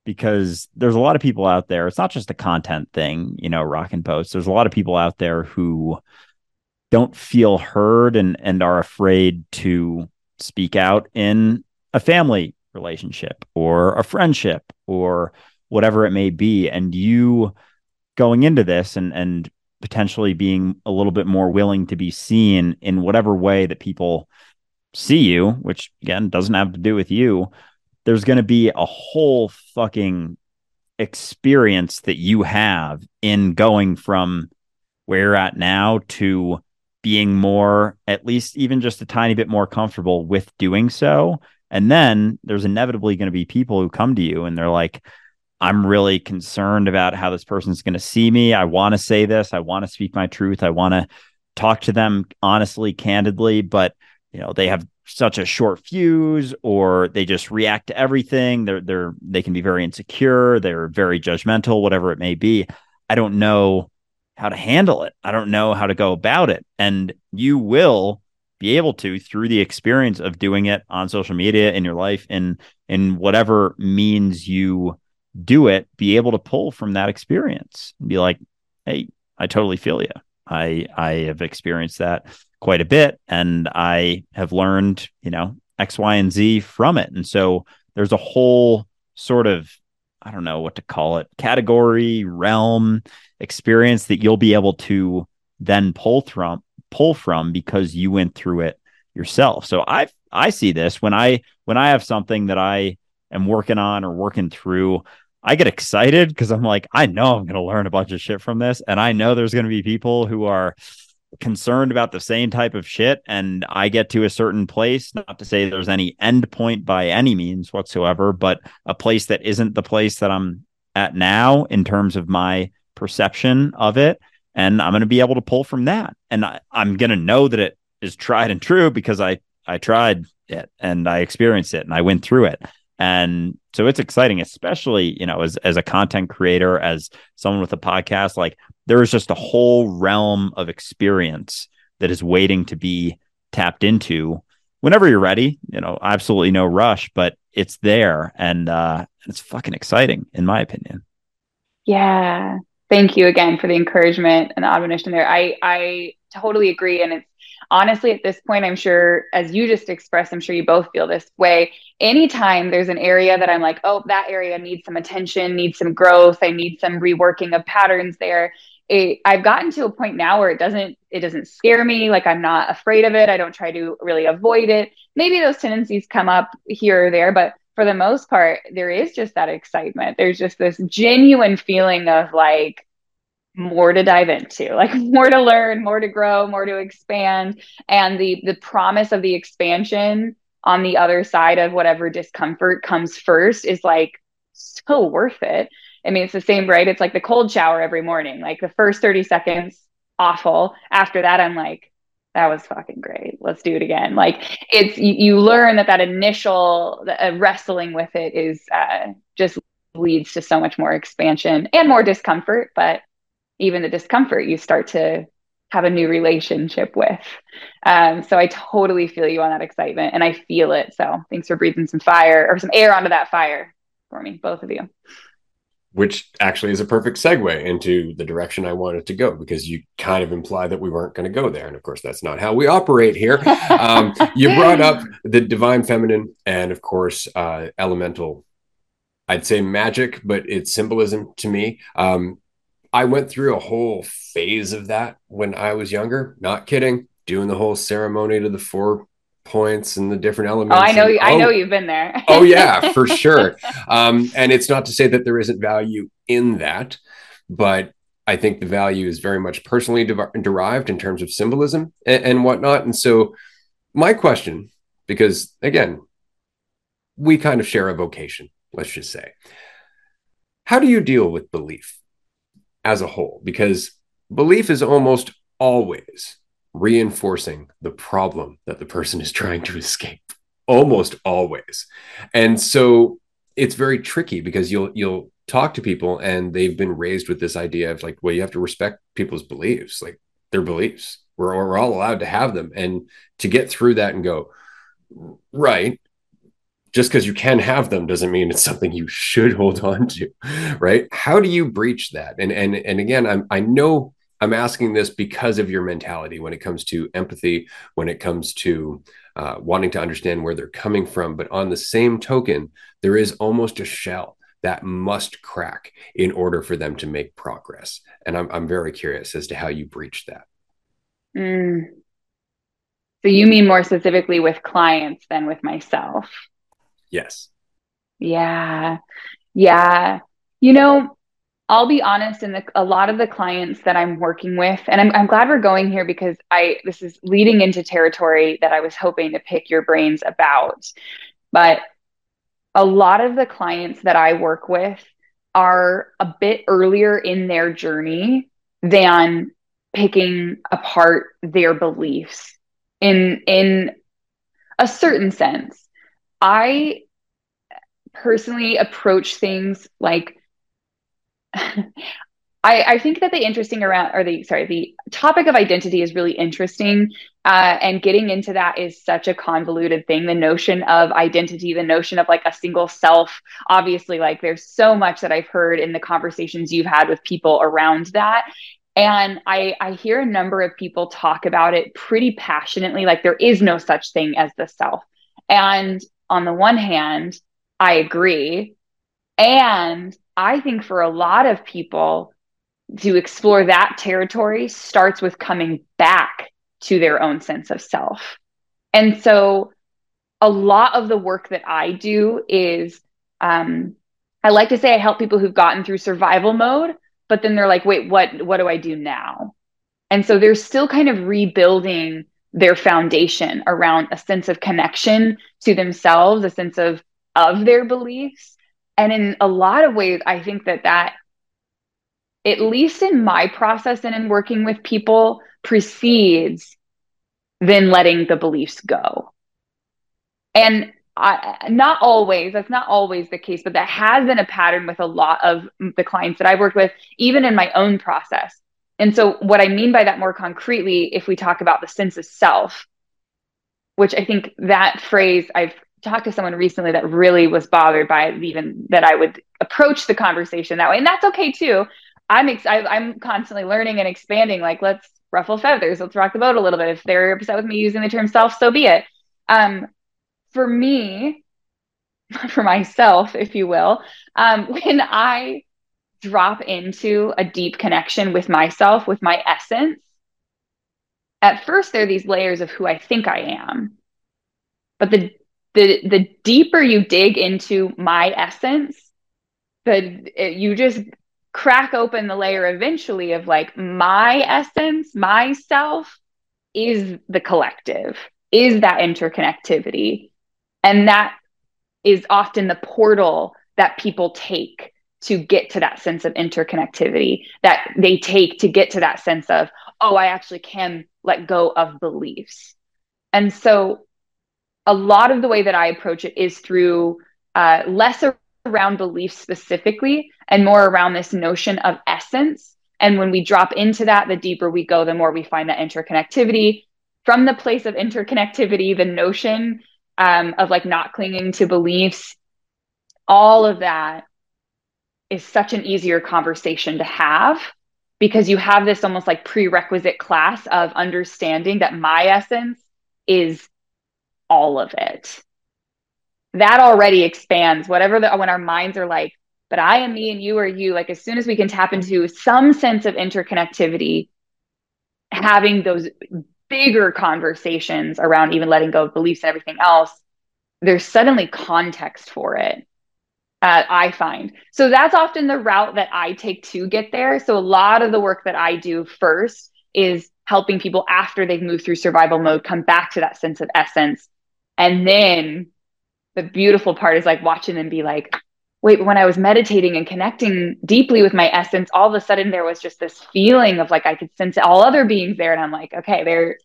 because there's a lot of people out there. It's not just a content thing, you know, rock and post. There's a lot of people out there who don't feel heard and and are afraid to speak out in a family relationship or a friendship or whatever it may be and you going into this and and potentially being a little bit more willing to be seen in whatever way that people see you, which again doesn't have to do with you, there's going to be a whole fucking experience that you have in going from where you're at now to being more, at least even just a tiny bit more comfortable with doing so. And then there's inevitably going to be people who come to you and they're like, I'm really concerned about how this person's going to see me. I want to say this. I want to speak my truth. I want to talk to them honestly, candidly, but you know they have such a short fuse or they just react to everything. They're they're they can be very insecure. They're very judgmental whatever it may be. I don't know how to handle it. I don't know how to go about it. And you will be able to through the experience of doing it on social media in your life in in whatever means you do it, be able to pull from that experience and be like, hey, I totally feel you. I I have experienced that quite a bit and I have learned, you know, X, Y, and Z from it. And so there's a whole sort of, I don't know what to call it, category, realm, experience that you'll be able to then pull from pull from because you went through it yourself. So I I see this when I when I have something that I am working on or working through, I get excited because I'm like, I know I'm going to learn a bunch of shit from this. And I know there's going to be people who are concerned about the same type of shit. And I get to a certain place, not to say there's any end point by any means whatsoever, but a place that isn't the place that I'm at now in terms of my perception of it. And I'm going to be able to pull from that. And I, I'm going to know that it is tried and true because I, I tried it and I experienced it and I went through it. And so it's exciting, especially, you know, as, as a content creator, as someone with a podcast, like there is just a whole realm of experience that is waiting to be tapped into whenever you're ready, you know, absolutely no rush, but it's there and uh it's fucking exciting in my opinion. Yeah. Thank you again for the encouragement and the admonition there. I I totally agree and it's honestly, at this point, I'm sure, as you just expressed, I'm sure you both feel this way. Anytime there's an area that I'm like, oh, that area needs some attention, needs some growth, I need some reworking of patterns there. It, I've gotten to a point now where it doesn't it doesn't scare me. Like i'm not afraid of it. I don't try to really avoid it. Maybe those tendencies come up here or there but for the most part there is just that excitement. There's just this genuine feeling of like more to dive into like more to learn more to grow more to expand. And the the promise of the expansion on the other side of whatever discomfort comes first is like so worth it i mean it's the same right it's like the cold shower every morning like the first 30 seconds awful after that i'm like that was fucking great let's do it again like it's you, you learn that that initial uh, wrestling with it is uh, just leads to so much more expansion and more discomfort but even the discomfort you start to have a new relationship with. Um, so I totally feel you on that excitement and I feel it. So thanks for breathing some fire or some air onto that fire for me, both of you. Which actually is a perfect segue into the direction I wanted to go because you kind of imply that we weren't going to go there. And of course, that's not how we operate here. Um, you brought up the divine feminine and, of course, uh, elemental I'd say magic, but it's symbolism to me. Um, I went through a whole phase of that when I was younger. Not kidding. Doing the whole ceremony to the four points and the different elements. Oh, I know. And, I oh, know you've been there. oh yeah, for sure. Um, and it's not to say that there isn't value in that, but I think the value is very much personally de- derived in terms of symbolism and, and whatnot. And so, my question, because again, we kind of share a vocation. Let's just say, how do you deal with belief? as a whole, because belief is almost always reinforcing the problem that the person is trying to escape almost always. And so it's very tricky because you'll you'll talk to people and they've been raised with this idea of like well you have to respect people's beliefs like their beliefs. We're, we're all allowed to have them. And to get through that and go right just because you can have them doesn't mean it's something you should hold on to right? How do you breach that? And and and again i'm i know i'm asking this because of your mentality when it comes to empathy when it comes to uh, wanting to understand where they're coming from but on the same token there is almost a shell that must crack in order for them to make progress and i'm, I'm very curious as to how you breach that mm. so you mean more specifically with clients than with myself Yes. Yeah. Yeah. You know, I'll be honest, the, a lot of the clients that I'm working with, and I'm, I'm glad we're going here because I this is leading into territory that I was hoping to pick your brains about. But a lot of the clients that I work with are a bit earlier in their journey than picking apart their beliefs in in a certain sense. I personally approach things like I, I think that the interesting around or the sorry the topic of identity is really interesting Uh, and getting into that is such a convoluted thing. The notion of identity, the notion of like a single self, obviously, like there's so much that I've heard in the conversations you've had with people around that. And I, I hear a number of people talk about it pretty passionately, like there is no such thing as the self. And on the one hand, I agree. And I think for a lot of people, to explore that territory starts with coming back to their own sense of self. And so a lot of the work that I do is um, I like to say I help people who've gotten through survival mode, but then they're like, wait, what what do I do now? And so they're still kind of rebuilding their foundation around a sense of connection to themselves, a sense of of their beliefs. And in a lot of ways, I think that that, at least in my process and in working with people, precedes then letting the beliefs go. And I, not always, that's not always the case, but that has been a pattern with a lot of the clients that I've worked with, even in my own process. And so, what I mean by that more concretely, if we talk about the sense of self, which I think that phrase I've talked to someone recently that really was bothered by even that I would approach the conversation that way, and that's okay too. I'm ex- I, I'm constantly learning and expanding. Like, let's ruffle feathers. Let's rock the boat a little bit. If they're upset with me using the term self, so be it. Um, for me, for myself, if you will, um, when I drop into a deep connection with myself, with my essence, at first there are these layers of who I think I am. But the the the deeper you dig into my essence, the you just crack open the layer eventually of like my essence, myself is the collective, is that interconnectivity. And that is often the portal that people take to get to that sense of interconnectivity, that they take to get to that sense of, oh, I actually can let go of beliefs. And so a lot of the way that I approach it is through uh, less around beliefs specifically and more around this notion of essence. And when we drop into that, the deeper we go, the more we find that interconnectivity. From the place of interconnectivity, the notion um, of like not clinging to beliefs, all of that is such an easier conversation to have because you have this almost like prerequisite class of understanding that my essence is all of it. That already expands whatever the when our minds are like but i am me and you are you. Like as soon as we can tap into some sense of interconnectivity having those bigger conversations around even letting go of beliefs and everything else there's suddenly context for it uh, i find. So that's often the route that i take to get there. So a lot of the work that i do first is helping people after they've moved through survival mode come back to that sense of essence and then the beautiful part is like watching them be like, wait, when I was meditating and connecting deeply with my essence, all of a sudden there was just this feeling of like I could sense all other beings there. And I'm like, okay, there,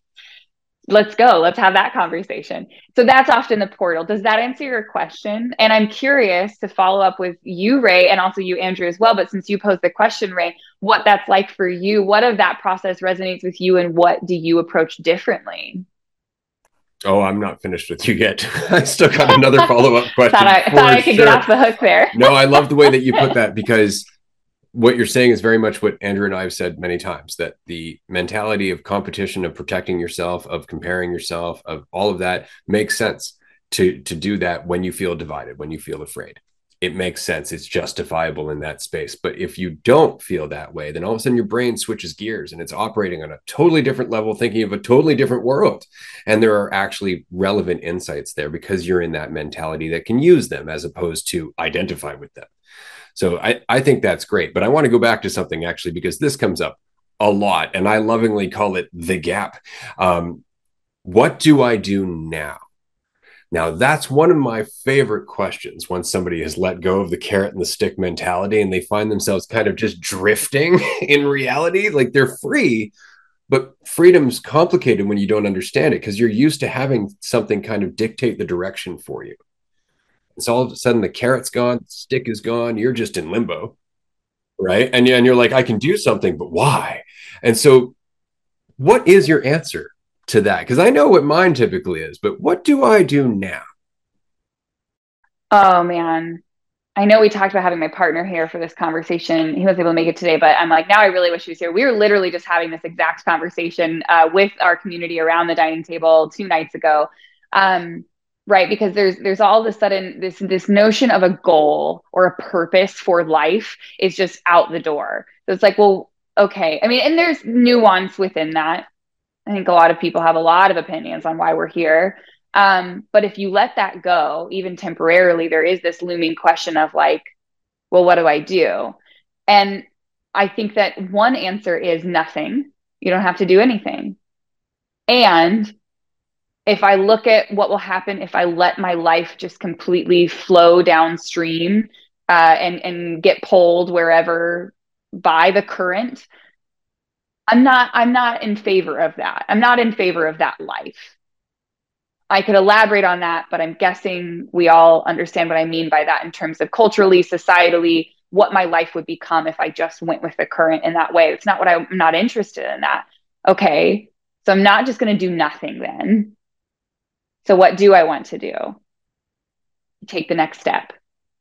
let's go. Let's have that conversation. So that's often the portal. Does that answer your question? And I'm curious to follow up with you, Ray, and also you, Andrew, as well. But since you posed the question, Ray, what that's like for you, what of that process resonates with you, and what do you approach differently? Oh, I'm not finished with you yet. I still got another follow up question. thought I, thought I could sure. get off the hook there. no, I love the way that you put that because what you're saying is very much what Andrew and I have said many times that the mentality of competition, of protecting yourself, of comparing yourself, of all of that makes sense to to do that when you feel divided, when you feel afraid it makes sense. It's justifiable in that space. But if you don't feel that way, then all of a sudden your brain switches gears and it's operating on a totally different level, thinking of a totally different world. And there are actually relevant insights there because you're in that mentality that can use them as opposed to identify with them. So I, I think that's great. But I want to go back to something actually because this comes up a lot and I lovingly call it the gap. Um, what do I do now? Now, that's one of my favorite questions when somebody has let go of the carrot and the stick mentality and they find themselves kind of just drifting in reality. Like they're free, but freedom's complicated when you don't understand it because you're used to having something kind of dictate the direction for you. And so all of a sudden the carrot's gone, the stick is gone, you're just in limbo. Right. And, and you're like, I can do something, but why? And so, what is your answer to that? Because I know what mine typically is, but what do I do now? Oh man. I know we talked about having my partner here for this conversation. He wasn't able to make it today, but I'm like, now I really wish he was here. We were literally just having this exact conversation uh, with our community around the dining table two nights ago. Um, right because there's there's all of a sudden this this notion of a goal or a purpose for life is just out the door so it's like well okay i mean and there's nuance within that i think a lot of people have a lot of opinions on why we're here. Um, but if you let that go even temporarily there is this looming question of like well what do i do? And i think that one answer is nothing. You don't have to do anything. And if I look at what will happen if I let my life just completely flow downstream uh, and and get pulled wherever by the current, I'm not I'm not in favor of that. I'm not in favor of that life. I could elaborate on that, but I'm guessing we all understand what I mean by that in terms of culturally, societally, what my life would become if I just went with the current in that way. It's not what I, I'm not interested in that. Okay. So I'm not just going to do nothing then. So, what do I want to do? Take the next step.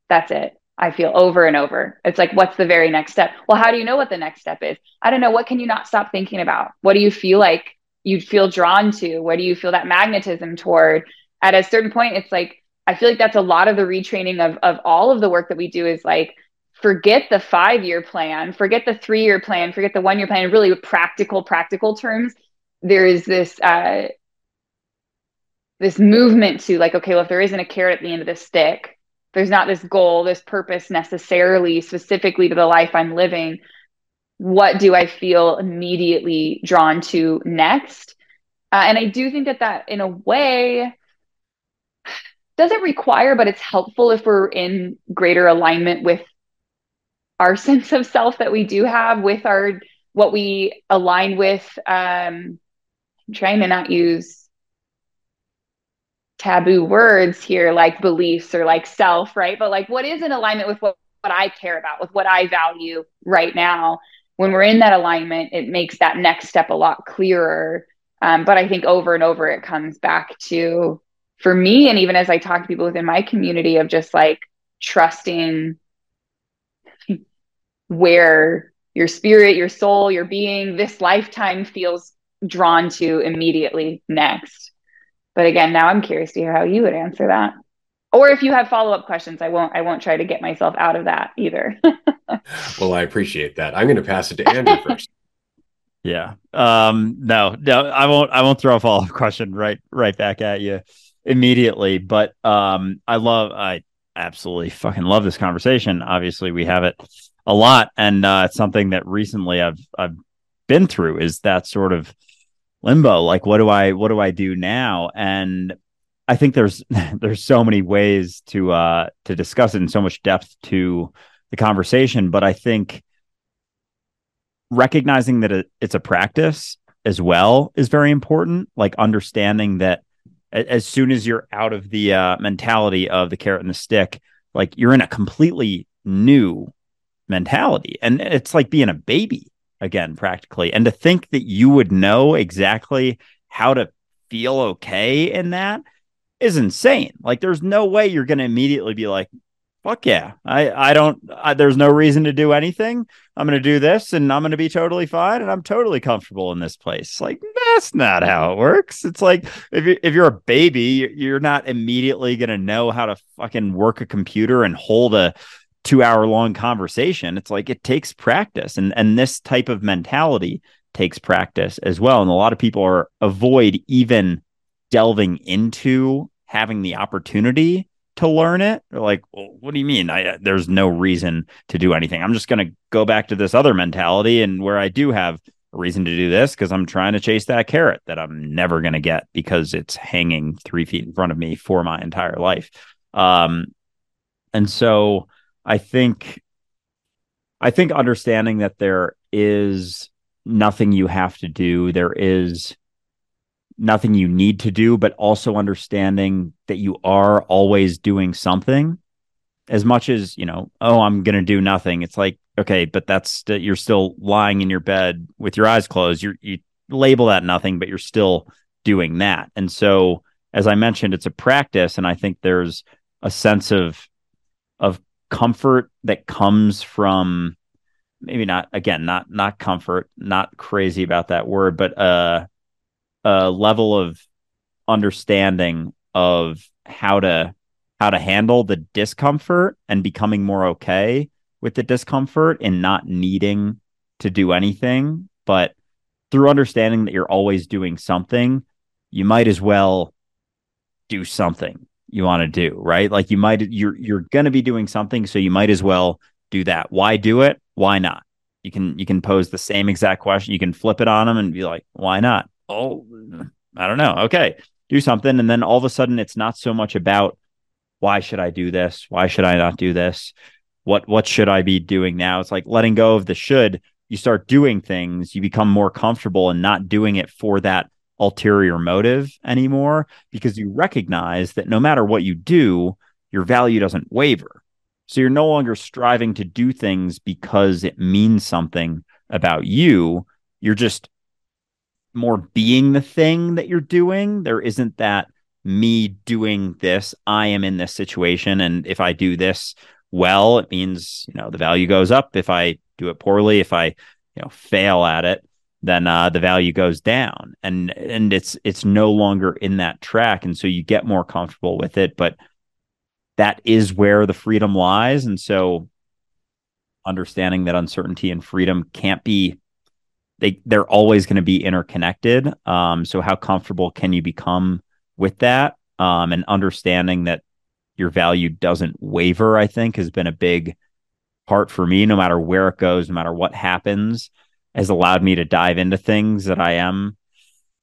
That's it. I feel over and over. It's like, what's the very next step? Well, how do you know what the next step is? I don't know. What can you not stop thinking about? What do you feel like you'd feel drawn to? Where do you feel that magnetism toward? At a certain point, it's like, I feel like that's a lot of the retraining of, of all of the work that we do is like, forget the five year plan, forget the three year plan, forget the one year plan, really practical, practical terms. There is this uh, this movement to like okay well if there isn't a carrot at the end of the stick there's not this goal this purpose necessarily specifically to the life i'm living. What do i feel immediately drawn to next? Uh, and i do think that that in a way doesn't require but it's helpful if we're in greater alignment with our sense of self that we do have with our what we align with. Um I'm trying to not use taboo words here like beliefs or like self right? But like what is in alignment with what, what i care about with what i value right now? When we're in that alignment it makes that next step a lot clearer. Um, but i think over and over it comes back to for me and even as i talk to people within my community of just like trusting where your spirit your soul your being this lifetime feels drawn to immediately next but again, now I'm curious to hear how you would answer that. Or if you have follow-up questions, I won't I won't try to get myself out of that either. well, I appreciate that. I'm going to pass it to Andrew first. Yeah. Um no, no, I won't I won't throw a follow-up question right right back at you immediately, but um I love I absolutely fucking love this conversation. Obviously, we have it a lot and uh it's something that recently I've I've been through is that sort of limbo like what do i what do i do now? And i think there's there's so many ways to uh to discuss it in so much depth to the conversation but i think recognizing that it, it's a practice as well is very important. Like understanding that as soon as you're out of the uh, mentality of the carrot and the stick like you're in a completely new mentality. And it's like being a baby again practically. And to think that you would know exactly how to feel okay in that is insane. Like there's no way you're going to immediately be like fuck yeah. I i don't I, there's no reason to do anything. I'm going to do this and i'm going to be totally fine and i'm totally comfortable in this place. Like that's not how it works. It's like if you if you're a baby you're not immediately going to know how to fucking work a computer and hold a two hour long conversation. It's like it takes practice, and and this type of mentality takes practice as well. And a lot of people are avoid even delving into having the opportunity to learn it. They're like, well, what do you mean? I, there's no reason to do anything. I'm just going to go back to this other mentality and where I do have a reason to do this because I'm trying to chase that carrot that I'm never going to get because it's hanging three feet in front of me for my entire life. Um, and so I think I think understanding that there is nothing you have to do, there is nothing you need to do, but also understanding that you are always doing something as much as, you know, oh, I'm going to do nothing. It's like, okay, but that's st- you're still lying in your bed with your eyes closed. You're, you label that nothing, but you're still doing that. And so, as I mentioned, it's a practice, and I think there's a sense of of comfort that comes from maybe not again not not comfort not crazy about that word but uh a level of understanding of how to how to handle the discomfort and becoming more okay with the discomfort and not needing to do anything. But through understanding that you're always doing something you might as well do something you want to do right? Like you might you're you're going to be doing something so you might as well do that. Why do it? Why not? You can you can pose the same exact question. You can flip it on them and be like why not? Oh i don't know. Okay do something and then all of a sudden it's not so much about why should i do this? Why should i not do this? What what should i be doing now? It's like letting go of the should. You start doing things you become more comfortable and not doing it for that ulterior motive anymore because you recognize that no matter what you do your value doesn't waver so you're no longer striving to do things because it means something about you you're just more being the thing that you're doing. There isn't that me doing this. I am in this situation. And if I do this well, it means, you know, the value goes up. If I do it poorly, if I, you know, fail at it, then uh, the value goes down. And and it's it's no longer in that track. And so you get more comfortable with it. But that is where the freedom lies. And so understanding that uncertainty and freedom can't be they they're always going to be interconnected. Um, so how comfortable can you become with that? Um, and understanding that your value doesn't waver, I think, has been a big part for me. No matter where it goes, no matter what happens, has allowed me to dive into things that I am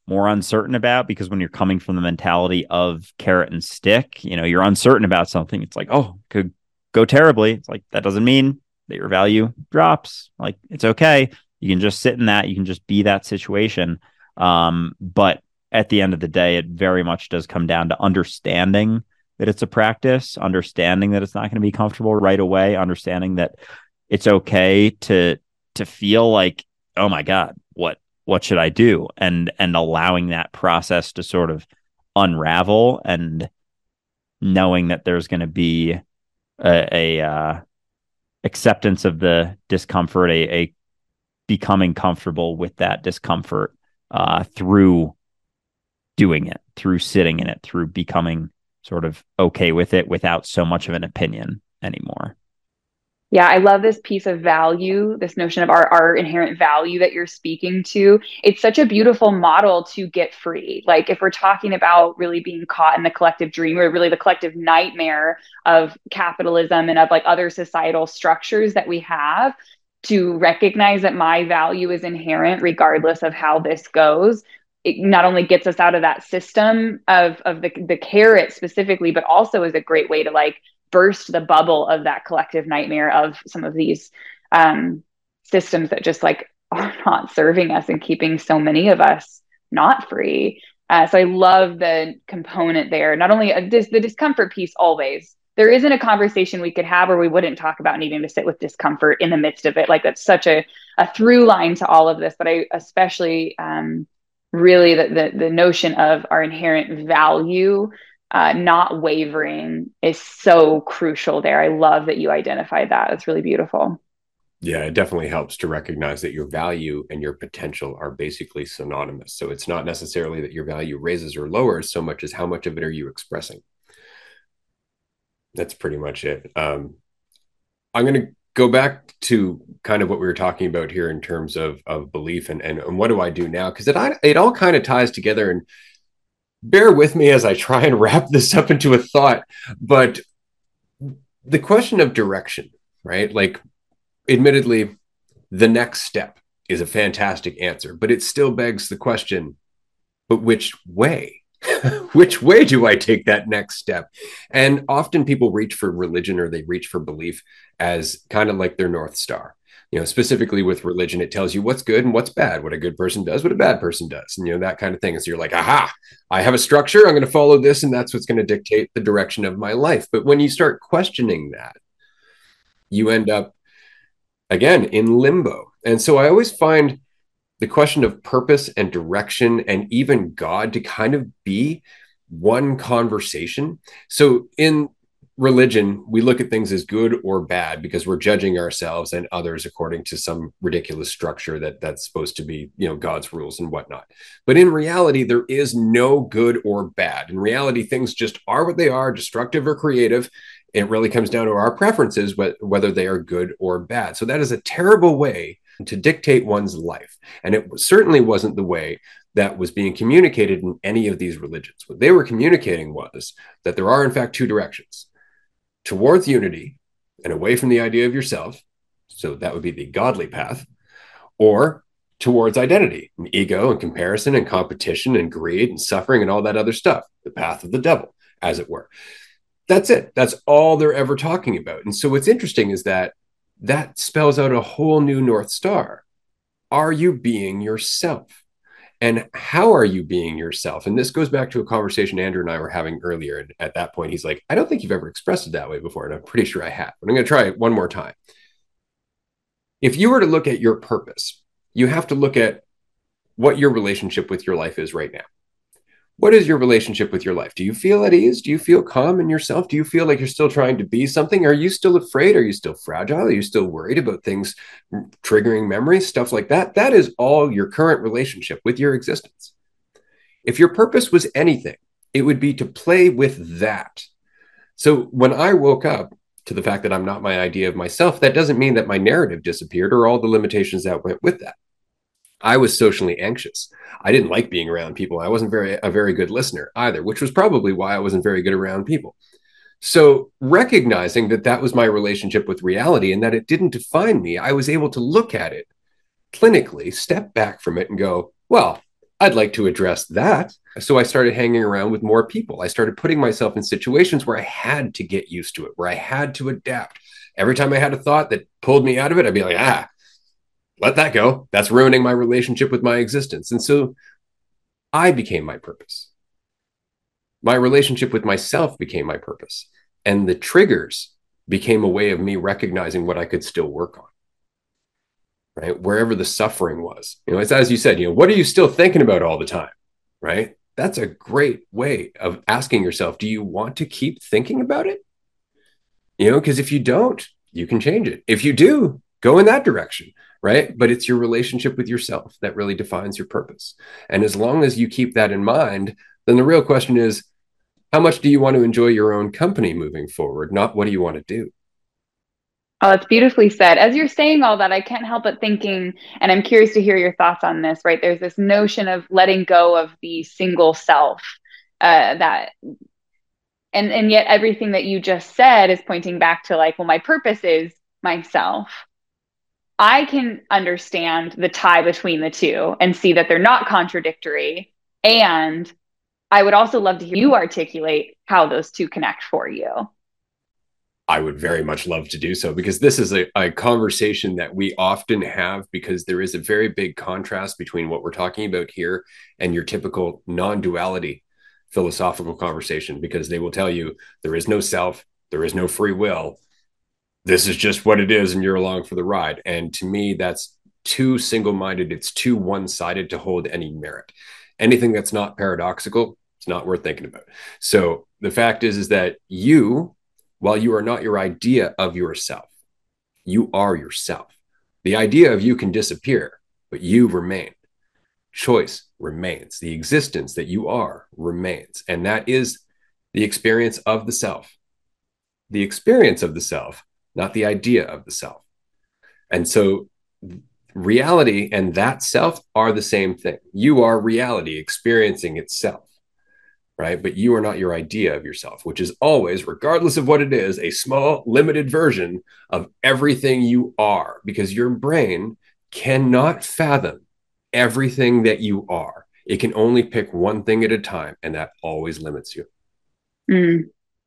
more uncertain about. Because when you're coming from the mentality of carrot and stick, you know, you're uncertain about something. It's like, oh, could go terribly. It's like that doesn't mean that your value drops. Like it's okay. You can just sit in that. You can just be that situation. Um, but at the end of the day, it very much does come down to understanding that it's a practice, understanding that it's not going to be comfortable right away, understanding that it's okay to to feel like, oh my God, what what should I do? And and allowing that process to sort of unravel and knowing that there's going to be a, a uh, acceptance of the discomfort, a, a becoming comfortable with that discomfort uh, through doing it, through sitting in it, through becoming sort of okay with it without so much of an opinion anymore. Yeah, I love this piece of value, this notion of our, our inherent value that you're speaking to. It's such a beautiful model to get free. Like, if we're talking about really being caught in the collective dream or really the collective nightmare of capitalism and of like other societal structures that we have, to recognize that my value is inherent regardless of how this goes it not only gets us out of that system of of the the carrot specifically but also is a great way to like burst the bubble of that collective nightmare of some of these um, systems that just like are not serving us and keeping so many of us not free uh, so i love the component there not only dis- the discomfort piece always there isn't a conversation we could have where we wouldn't talk about needing to sit with discomfort in the midst of it. Like that's such a, a through line to all of this. But I especially um, really the, the, the notion of our inherent value uh, not wavering is so crucial there. I love that you identified that. It's really beautiful. Yeah, it definitely helps to recognize that your value and your potential are basically synonymous. So it's not necessarily that your value raises or lowers so much as how much of it are you expressing that's pretty much it. Um, I'm going to go back to kind of what we were talking about here in terms of of belief and and, and what do I do now? Because it it all kind of ties together. And bear with me as I try and wrap this up into a thought. But the question of direction, right? Like, admittedly, the next step is a fantastic answer, but it still begs the question: but which way? which way do I take that next step? And often people reach for religion or they reach for belief as kind of like their North Star. You know, specifically with religion, it tells you what's good and what's bad, what a good person does, what a bad person does, and you know, that kind of thing. So you're like, aha, I have a structure, I'm going to follow this, and that's what's going to dictate the direction of my life. But when you start questioning that, you end up again in limbo. And so I always find the question of purpose and direction and even God to kind of be one conversation. So in religion, we look at things as good or bad because we're judging ourselves and others according to some ridiculous structure that that's supposed to be, you know, God's rules and whatnot. But in reality, there is no good or bad. In reality, things just are what they are, destructive or creative. It really comes down to our preferences, whether they are good or bad. So that is a terrible way to dictate one's life. And it certainly wasn't the way that was being communicated in any of these religions. What they were communicating was that there are, in fact, two directions towards unity and away from the idea of yourself. So that would be the godly path, or towards identity and ego and comparison and competition and greed and suffering and all that other stuff, the path of the devil, as it were. That's it. That's all they're ever talking about. And so what's interesting is that that spells out a whole new North Star. Are you being yourself? And how are you being yourself? And this goes back to a conversation Andrew and I were having earlier. And at that point, he's like, I don't think you've ever expressed it that way before. And I'm pretty sure I have. But I'm going to try it one more time. If you were to look at your purpose, you have to look at what your relationship with your life is right now what is your relationship with your life? Do you feel at ease? Do you feel calm in yourself? Do you feel like you're still trying to be something? Are you still afraid? Are you still fragile? Are you still worried about things triggering memories, stuff like that? That is all your current relationship with your existence. If your purpose was anything, it would be to play with that. So when I woke up to the fact that I'm not my idea of myself, that doesn't mean that my narrative disappeared or all the limitations that went with that. I was socially anxious. I didn't like being around people. I wasn't very a very good listener either, which was probably why I wasn't very good around people. So, recognizing that that was my relationship with reality and that it didn't define me, I was able to look at it clinically, step back from it and go, well, I'd like to address that. So I started hanging around with more people. I started putting myself in situations where I had to get used to it, where I had to adapt. Every time I had a thought that pulled me out of it, I'd be like, ah, let that go. That's ruining my relationship with my existence. And so I became my purpose. My relationship with myself became my purpose. And the triggers became a way of me recognizing what I could still work on. Right. Wherever the suffering was. You know, it's as you said, you know, what are you still thinking about all the time? Right. That's a great way of asking yourself, do you want to keep thinking about it? You know, because if you don't, you can change it. If you do, go in that direction right? But it's your relationship with yourself that really defines your purpose. And as long as you keep that in mind, then the real question is how much do you want to enjoy your own company moving forward, not what do you want to do? Oh, it's beautifully said. As you're saying all that, I can't help but thinking, and I'm curious to hear your thoughts on this, right? There's this notion of letting go of the single self uh, that and and yet everything that you just said is pointing back to like well my purpose is myself I can understand the tie between the two and see that they're not contradictory. And I would also love to hear you articulate how those two connect for you. I would very much love to do so because this is a, a, conversation that we often have because there is a very big contrast between what we're talking about here and your typical non duality philosophical conversation because they will tell you there is no self, there is no free will, this is just what it is and you're along for the ride. And to me that's too single-minded. It's too one-sided to hold any merit. Anything that's not paradoxical it's not worth thinking about. So the fact is is that you while you are not your idea of yourself you are yourself. The idea of you can disappear but you remain. Choice remains. The existence that you are remains. And that is the experience of the self. The experience of the self not the idea of the self. And so reality and that self are the same thing. You are reality experiencing itself, right? But you are not your idea of yourself, which is always, regardless of what it is, a small, limited version of everything you are, because your brain cannot fathom everything that you are. It can only pick one thing at a time, and that always limits you. Mm.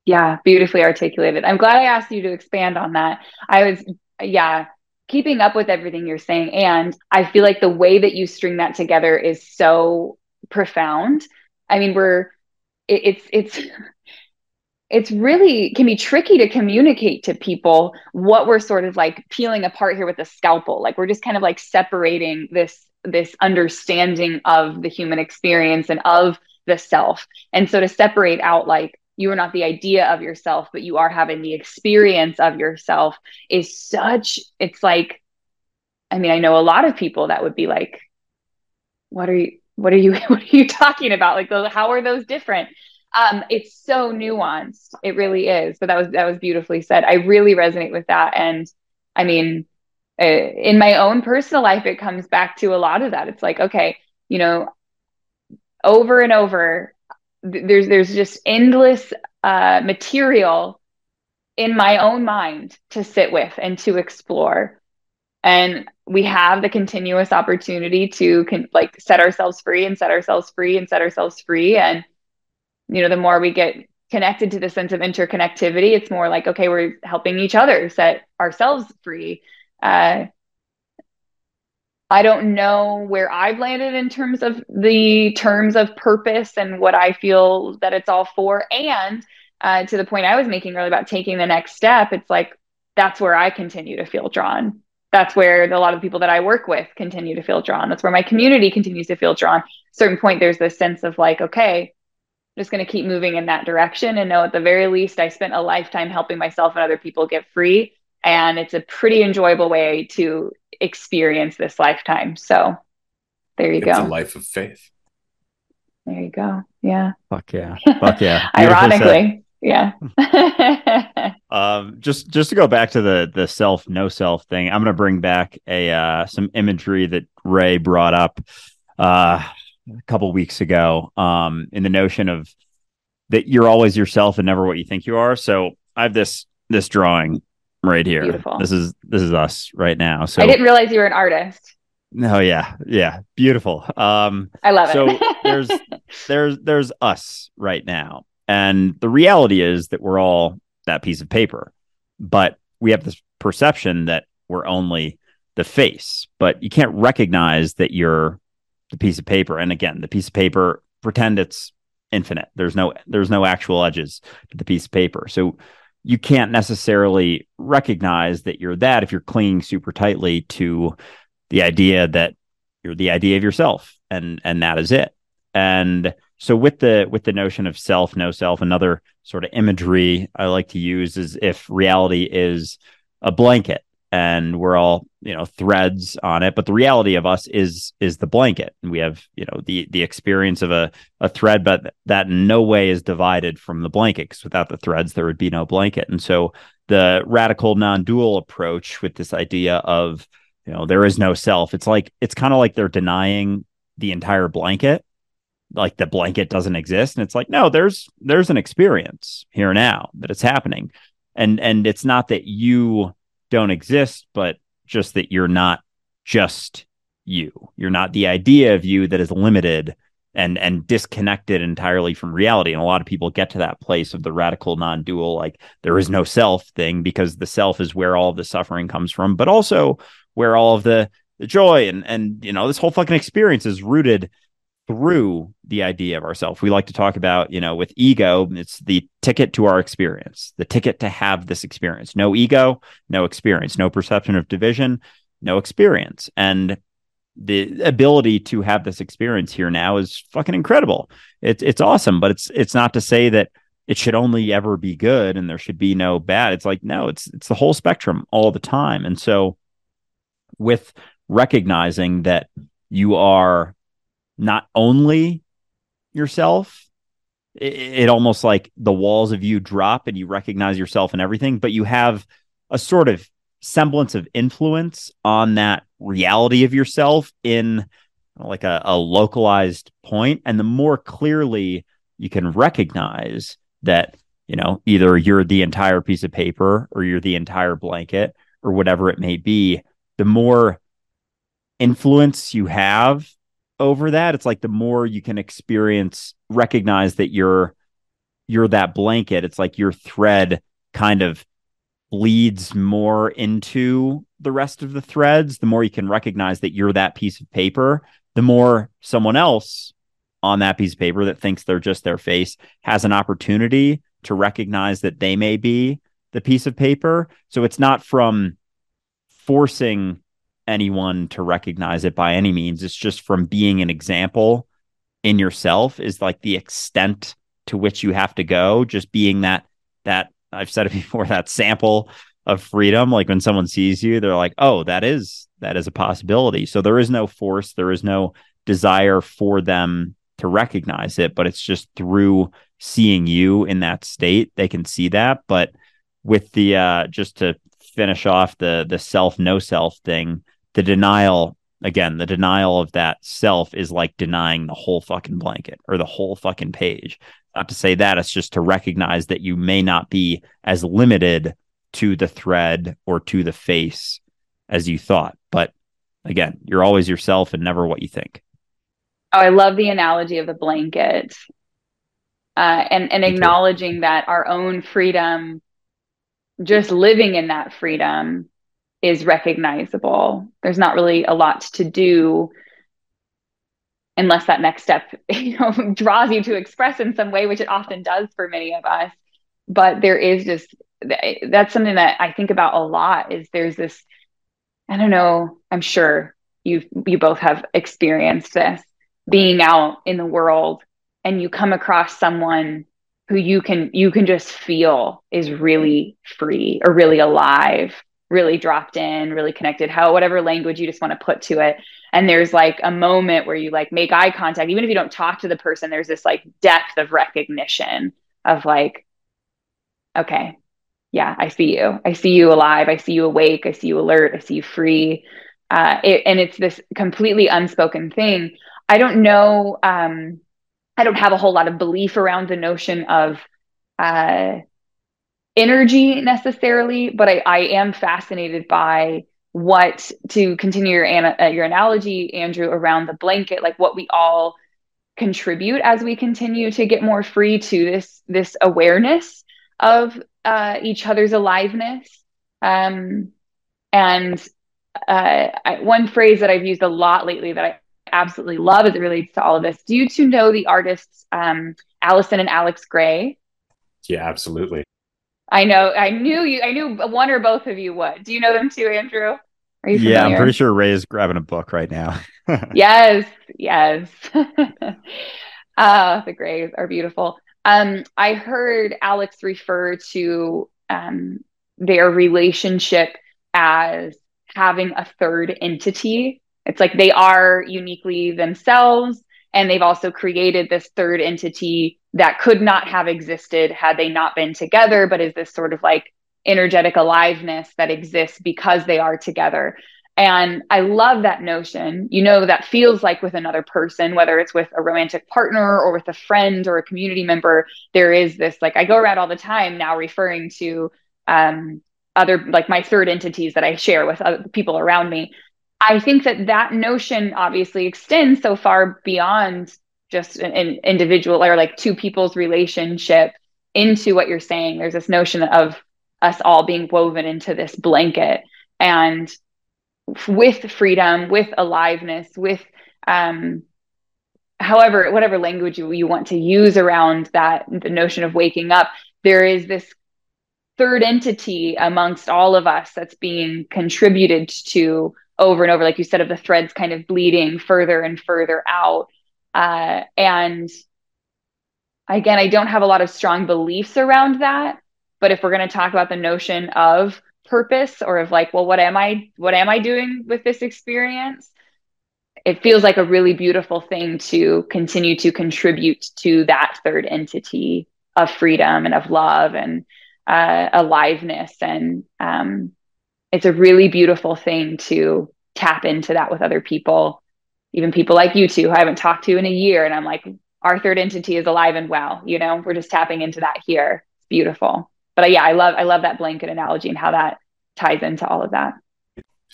Yeah, beautifully articulated. I'm glad I asked you to expand on that. I was, yeah, keeping up with everything you're saying. And I feel like the way that you string that together is so profound. I mean, we're, it, it's, it's, it's really can be tricky to communicate to people what we're sort of like peeling apart here with a scalpel. Like we're just kind of like separating this this understanding of the human experience and of the self. And so to separate out like you are not the idea of yourself, but you are having the experience of yourself is such, it's like, I mean, I know a lot of people that would be like, what are you, what are you, what are you talking about? Like, those, how are those different? Um, it's so nuanced. It really is. But that was, that was beautifully said. I really resonate with that. And I mean, uh, in my own personal life, it comes back to a lot of that. It's like, okay, you know, over and over, th- there's there's just endless uh, material in my own mind to sit with and to explore, and we have the continuous opportunity to con- like set ourselves free and set ourselves free and set ourselves free, and you know, the more we get connected to the sense of interconnectivity, it's more like okay, we're helping each other set ourselves free. Uh, I don't know where I've landed in terms of the terms of purpose and what I feel that it's all for. And uh, to the point I was making earlier about taking the next step, it's like that's where I continue to feel drawn. That's where a lot of people that I work with continue to feel drawn. That's where my community continues to feel drawn. certain point, there's this sense of like, okay, I'm just going to keep moving in that direction and know at the very least I spent a lifetime helping myself and other people get free and it's a pretty enjoyable way to experience this lifetime. So there you go. it's go. a life of faith. There you go. Yeah. Fuck yeah. Fuck yeah. Ironically. Yeah. um, just just to go back to the the self no self thing, I'm gonna bring back a uh, some imagery that Ray brought up uh, a couple weeks ago. Um, in the notion of that you're always yourself and never what you think you are. So I have this this drawing right here. Beautiful. This is this is us right now. So I didn't realize you were an artist. No, yeah, yeah, beautiful. Um, I love so it. So there's there's there's us right now, and the reality is that we're all that piece of paper, but we have this perception that we're only the face, but you can't recognize that you're the piece of paper. And again, the piece of paper pretend it's infinite. There's no there's no actual edges to the piece of paper. So you can't necessarily recognize that you're that if you're clinging super tightly to the idea that you're the idea of yourself and and that is it. And so with the with the notion of self no self another sort of imagery i like to use is if reality is a blanket and we're all you know threads on it but the reality of us is is the blanket. And we have you know the the experience of a a thread but that in no way is divided from the blanket because without the threads there would be no blanket. And so the radical non-dual approach with this idea of you know there is no self it's like it's kind of like they're denying the entire blanket like the blanket doesn't exist. And it's like no there's there's an experience here now that it's happening. And and it's not that you don't exist, but just that you're not just you. You're not the idea of you that is limited and and disconnected entirely from reality. And a lot of people get to that place of the radical non-dual, like there is no self thing, because the self is where all of the suffering comes from, but also where all of the the joy and and you know this whole fucking experience is rooted through the idea of ourself. We like to talk about, you know, with ego, it's the ticket to our experience, the ticket to have this experience. No ego, no experience, no perception of division, no experience. And the ability to have this experience here now is fucking incredible. It's it's awesome, but it's it's not to say that it should only ever be good and there should be no bad. It's like no, it's it's the whole spectrum all the time. And so with recognizing that you are not only yourself it, it, almost like the walls of you drop and you recognize yourself and everything but you have a sort of semblance of influence on that reality of yourself in like a, a localized point. And the more clearly you can recognize that you know either you're the entire piece of paper or you're the entire blanket or whatever it may be the more influence you have over that it's like the more you can experience recognize that you're you're that blanket it's like your thread kind of bleeds more into the rest of the threads. The more you can recognize that you're that piece of paper the more someone else on that piece of paper that thinks they're just their face has an opportunity to recognize that they may be the piece of paper. So it's not from forcing anyone to recognize it by any means. It's just from being an example in yourself is like the extent to which you have to go. Just being that that I've said it before, that sample of freedom. Like when someone sees you, they're like, oh, that is that is a possibility. So there is no force, there is no desire for them to recognize it, but it's just through seeing you in that state, they can see that. But with the uh just to finish off the the self no self thing, the denial again, the denial of that self is like denying the whole fucking blanket or the whole fucking page. Not to say that, it's just to recognize that you may not be as limited to the thread or to the face as you thought. But again, you're always yourself and never what you think. Oh, I love the analogy of the blanket. Uh, and and acknowledging that our own freedom, just living in that freedom, is recognizable. There's not really a lot to do unless that next step you know draws you to express in some way which it often does for many of us but there is just that's something that i think about a lot is there's this i don't know i'm sure you you both have experienced this being out in the world and you come across someone who you can you can just feel is really free or really alive really dropped in, really connected, how whatever language you just want to put to it. And there's like a moment where you like make eye contact, even if you don't talk to the person, there's this like depth of recognition of like, okay, yeah, I see you. I see you alive. I see you awake. I see you alert. I see you free. Uh, it, and it's this completely unspoken thing. I don't know. Um, I don't have a whole lot of belief around the notion of uh, energy necessarily, but I, I am fascinated by what to continue your uh, your analogy, Andrew, around the blanket, like what we all contribute as we continue to get more free to this this awareness of uh, each other's aliveness. Um, and uh, I, one phrase that I've used a lot lately that I absolutely love as it relates to all of this. Do you two know the artists um, Allyson and Alex Grey? Yeah, absolutely. I know. I knew you. I knew one or both of you would. Do you know them too, Andrew? Are you yeah, I'm pretty sure Ray is grabbing a book right now. yes, yes. uh, the Greys are beautiful. Um, I heard Alex refer to um, their relationship as having a third entity. It's like they are uniquely themselves, and they've also created this third entity that could not have existed had they not been together, but is this sort of like energetic aliveness that exists because they are together. And I love that notion. You know, that feels like with another person, whether it's with a romantic partner or with a friend or a community member, there is this like, I go around all the time now referring to um, other, like my third entities that I share with other people around me. I think that that notion obviously extends so far beyond just an, an individual or like two people's relationship into what you're saying. There's this notion of us all being woven into this blanket and with freedom, with aliveness, with um, however, whatever language you, you want to use around that, the notion of waking up, there is this third entity amongst all of us that's being contributed to over and over, like you said, of the threads kind of bleeding further and further out. Uh, and again, I don't have a lot of strong beliefs around that. But if we're going to talk about the notion of purpose or of like, well, what am I, what am I doing with this experience? It feels like a really beautiful thing to continue to contribute to that third entity of freedom and of love and uh, aliveness. And um, it's a really beautiful thing to tap into that with other people even people like you two who I haven't talked to in a year. And I'm like, our third entity is alive and well, you know, we're just tapping into that here. It's beautiful. But uh, yeah, I love, I love that blanket analogy and how that ties into all of that.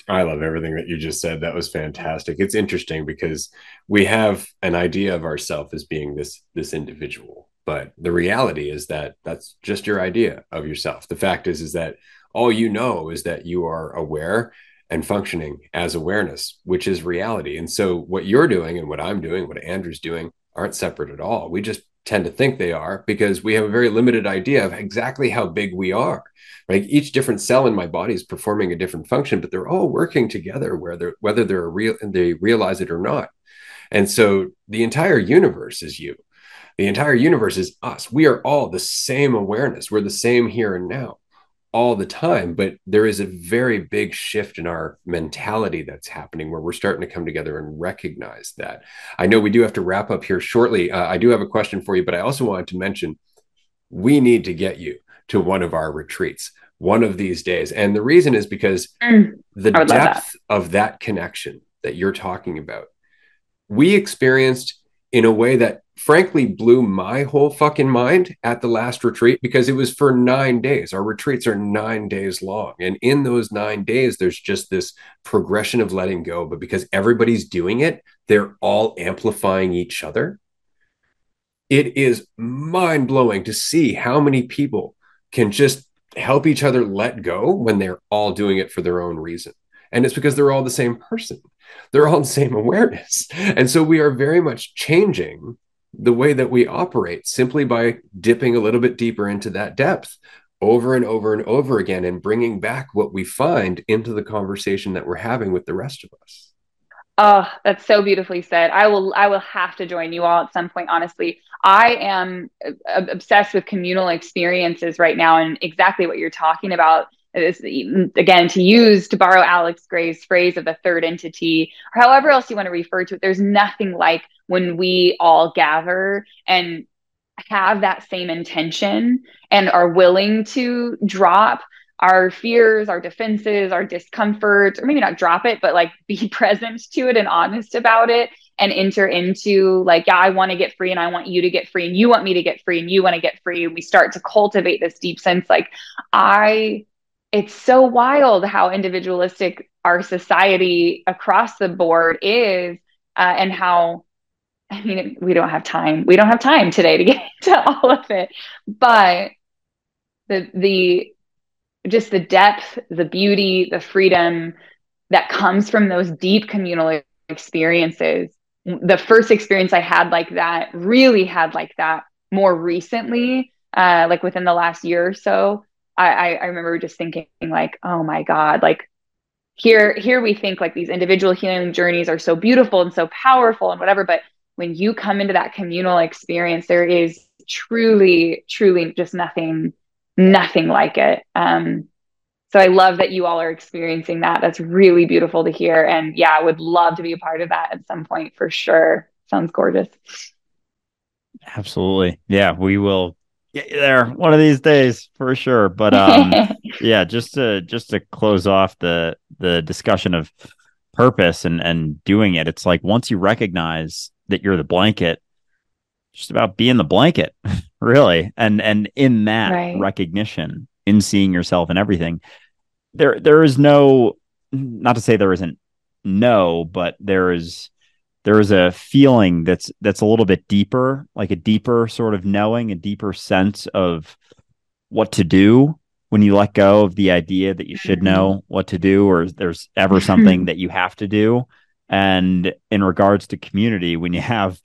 I love everything that you just said. That was fantastic. It's interesting because we have an idea of ourselves as being this this individual, but the reality is that that's just your idea of yourself. The fact is is that all you know is that you are aware and functioning as awareness, which is reality. And so, what you're doing and what I'm doing, what Andrew's doing, aren't separate at all. We just tend to think they are because we have a very limited idea of exactly how big we are. Right each different cell in my body is performing a different function but they're all working together whether whether they're real they realize it or not. And so the entire universe is you. The entire universe is us. We are all the same awareness. We're the same here and now all the time but there is a very big shift in our mentality that's happening where we're starting to come together and recognize that. I know we do have to wrap up here shortly. Uh, i do have a question for you but i also wanted to mention we need to get you to one of our retreats one of these days. And the reason is because mm, the depth that. of that connection that you're talking about we experienced in a way that frankly blew my whole fucking mind at the last retreat because it was for nine days. Our retreats are nine days long. And in those nine days, there's just this progression of letting go. But because everybody's doing it, they're all amplifying each other. It is mind blowing to see how many people can just help each other let go when they're all doing it for their own reason. And it's because they're all the same person. They're all the same awareness. And so we are very much changing the way that we operate simply by dipping a little bit deeper into that depth over and over and over again and bringing back what we find into the conversation that we're having with the rest of us. Oh, that's so beautifully said. I will I will have to join you all at some point honestly. I am uh, obsessed with communal experiences right now and exactly what you're talking about is again to use to borrow Alex Grey's phrase of the third entity or however else you want to refer to it there's nothing like when we all gather and have that same intention and are willing to drop our fears, our defenses, our discomfort, or maybe not drop it, but like be present to it and honest about it and enter into like, yeah, I want to get free and I want you to get free and you want me to get free and you want to get free. And we start to cultivate this deep sense like, I it's so wild how individualistic our society across the board is uh, and how i mean we don't have time. We don't have time today to get into all of it. But the the just the depth the beauty the freedom that comes from those deep communal experiences. The first experience i had like that really had like that more recently uh, like within the last year or so I, I remember just thinking like, oh my God, like here, here we think like these individual healing journeys are so beautiful and so powerful and whatever. But when you come into that communal experience, there is truly, truly just nothing, nothing like it. Um, so I love that you all are experiencing that. That's really beautiful to hear. And yeah, I would love to be a part of that at some point for sure. Sounds gorgeous. Absolutely. Yeah, we will get you there one of these days for sure. But um, yeah, just to just to close off the the discussion of purpose and and doing it, it's like once you recognize that you're the blanket, just about being the blanket, really, and and in that right. recognition, in seeing yourself and everything, there there is no, not to say there isn't no, but there is there is a feeling that's that's a little bit deeper, like a deeper sort of knowing, a deeper sense of what to do when you let go of the idea that you should know mm-hmm. what to do or there's ever something that you have to do. And in regards to community, when you have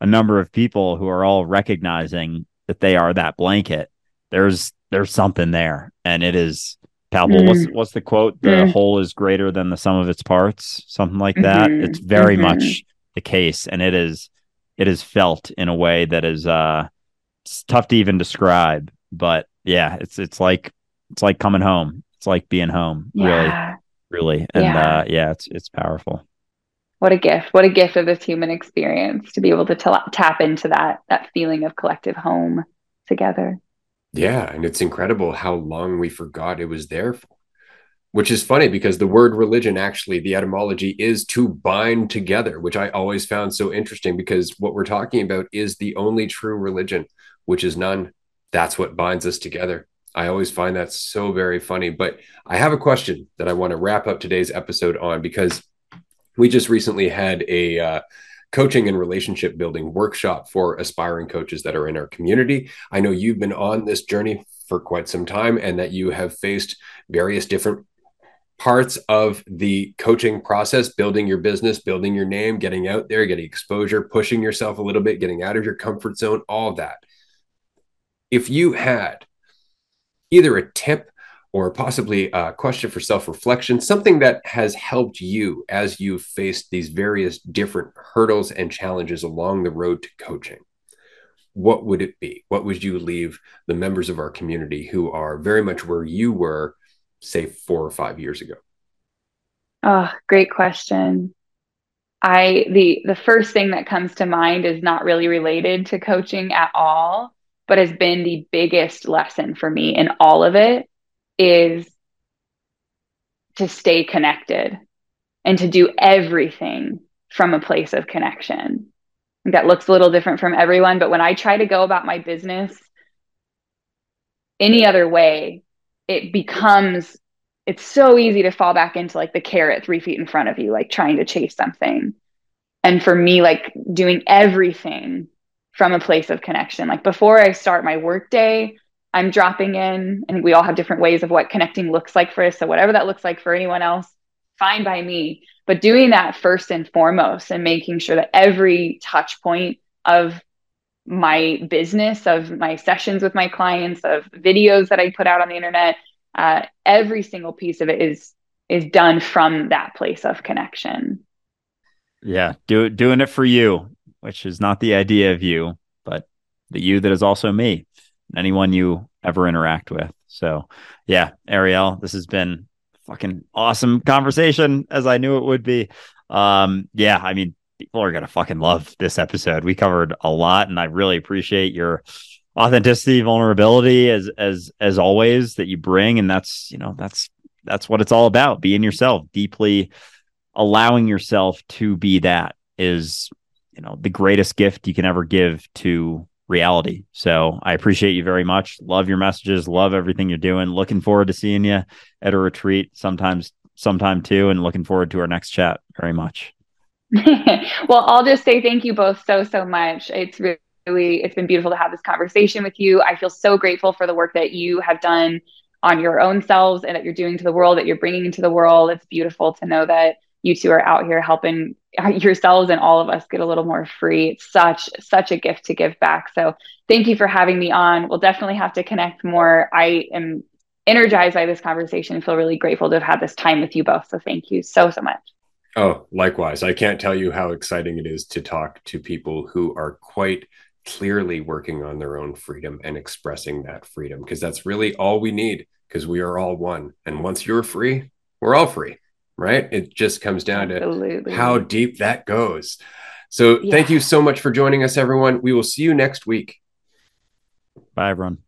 a number of people who are all recognizing that they are that blanket, there's there's something there, and it is palpable. Mm. What's what's the quote? The mm. whole is greater than the sum of its parts, something like that. Mm-hmm. It's very mm-hmm. much the case, and it is it is felt in a way that is uh it's tough to even describe. But yeah, it's it's like it's like coming home. It's like being home. Yeah. Really, really, and yeah. uh, yeah, it's it's powerful. What a gift! What a gift of this human experience to be able to t- tap into that that feeling of collective home together. Yeah, and it's incredible how long we forgot it was there for which is funny because the word religion actually the etymology is to bind together which i always found so interesting because what we're talking about is the only true religion which is none. That's what binds us together. I always find that so very funny. But i have a question that i want to wrap up today's episode on because we just recently had a uh, coaching and relationship building workshop for aspiring coaches that are in our community. I know you've been on this journey for quite some time and that you have faced various different parts of the coaching process, building your business, building your name, getting out there, getting exposure, pushing yourself a little bit, getting out of your comfort zone, all of that. If you had either a tip or possibly a question for self reflection, something that has helped you as you've faced these various different hurdles and challenges along the road to coaching, what would it be? What would you leave the members of our community who are very much where you were, say, four or five years ago? Oh, great question. I the the first thing that comes to mind is not really related to coaching at all, but has been the biggest lesson for me in all of it is to stay connected and to do everything from a place of connection. That looks a little different from everyone, but when I try to go about my business any other way, it becomes it's so easy to fall back into like the carrot three feet in front of you, like trying to chase something. And for me, like doing everything from a place of connection. Like before I start my workday, I'm dropping in, and we all have different ways of what connecting looks like for us. So, whatever that looks like for anyone else, fine by me. But doing that first and foremost and making sure that every touch point of my business, of my sessions with my clients, of videos that I put out on the internet, uh, every single piece of it is is done from that place of connection. Yeah, do doing it for you, which is not the idea of you, but the you that is also me anyone you ever interact with. So, yeah, Ariel, this has been fucking awesome conversation as I knew it would be. Um, yeah, I mean, people are gonna fucking love this episode. We covered a lot, and I really appreciate your authenticity, vulnerability, as as as always that you bring, and that's you know that's that's what it's all about. Being yourself, deeply allowing yourself to be that is you know the greatest gift you can ever give to reality. So I appreciate you very much. Love your messages. Love everything you're doing. Looking forward to seeing you at a retreat sometimes, sometime too, and looking forward to our next chat very much. well, I'll just say thank you both so, so much. It's really, it's been beautiful to have this conversation with you. I feel so grateful for the work that you have done on your own selves and that you're doing to the world, that you're bringing into the world. It's beautiful to know that you two are out here helping yourselves and all of us get a little more free. It's such such a gift to give back. So thank you for having me on. We'll definitely have to connect more. I am energized by this conversation and feel really grateful to have had this time with you both. So thank you so so much. Oh, likewise. I can't tell you how exciting it is to talk to people who are quite clearly working on their own freedom and expressing that freedom because that's really all we need because we are all one. And once you're free, we're all free right? It just comes down Absolutely. to how deep that goes. So yeah. thank you so much for joining us, everyone. We will see you next week. Bye, everyone.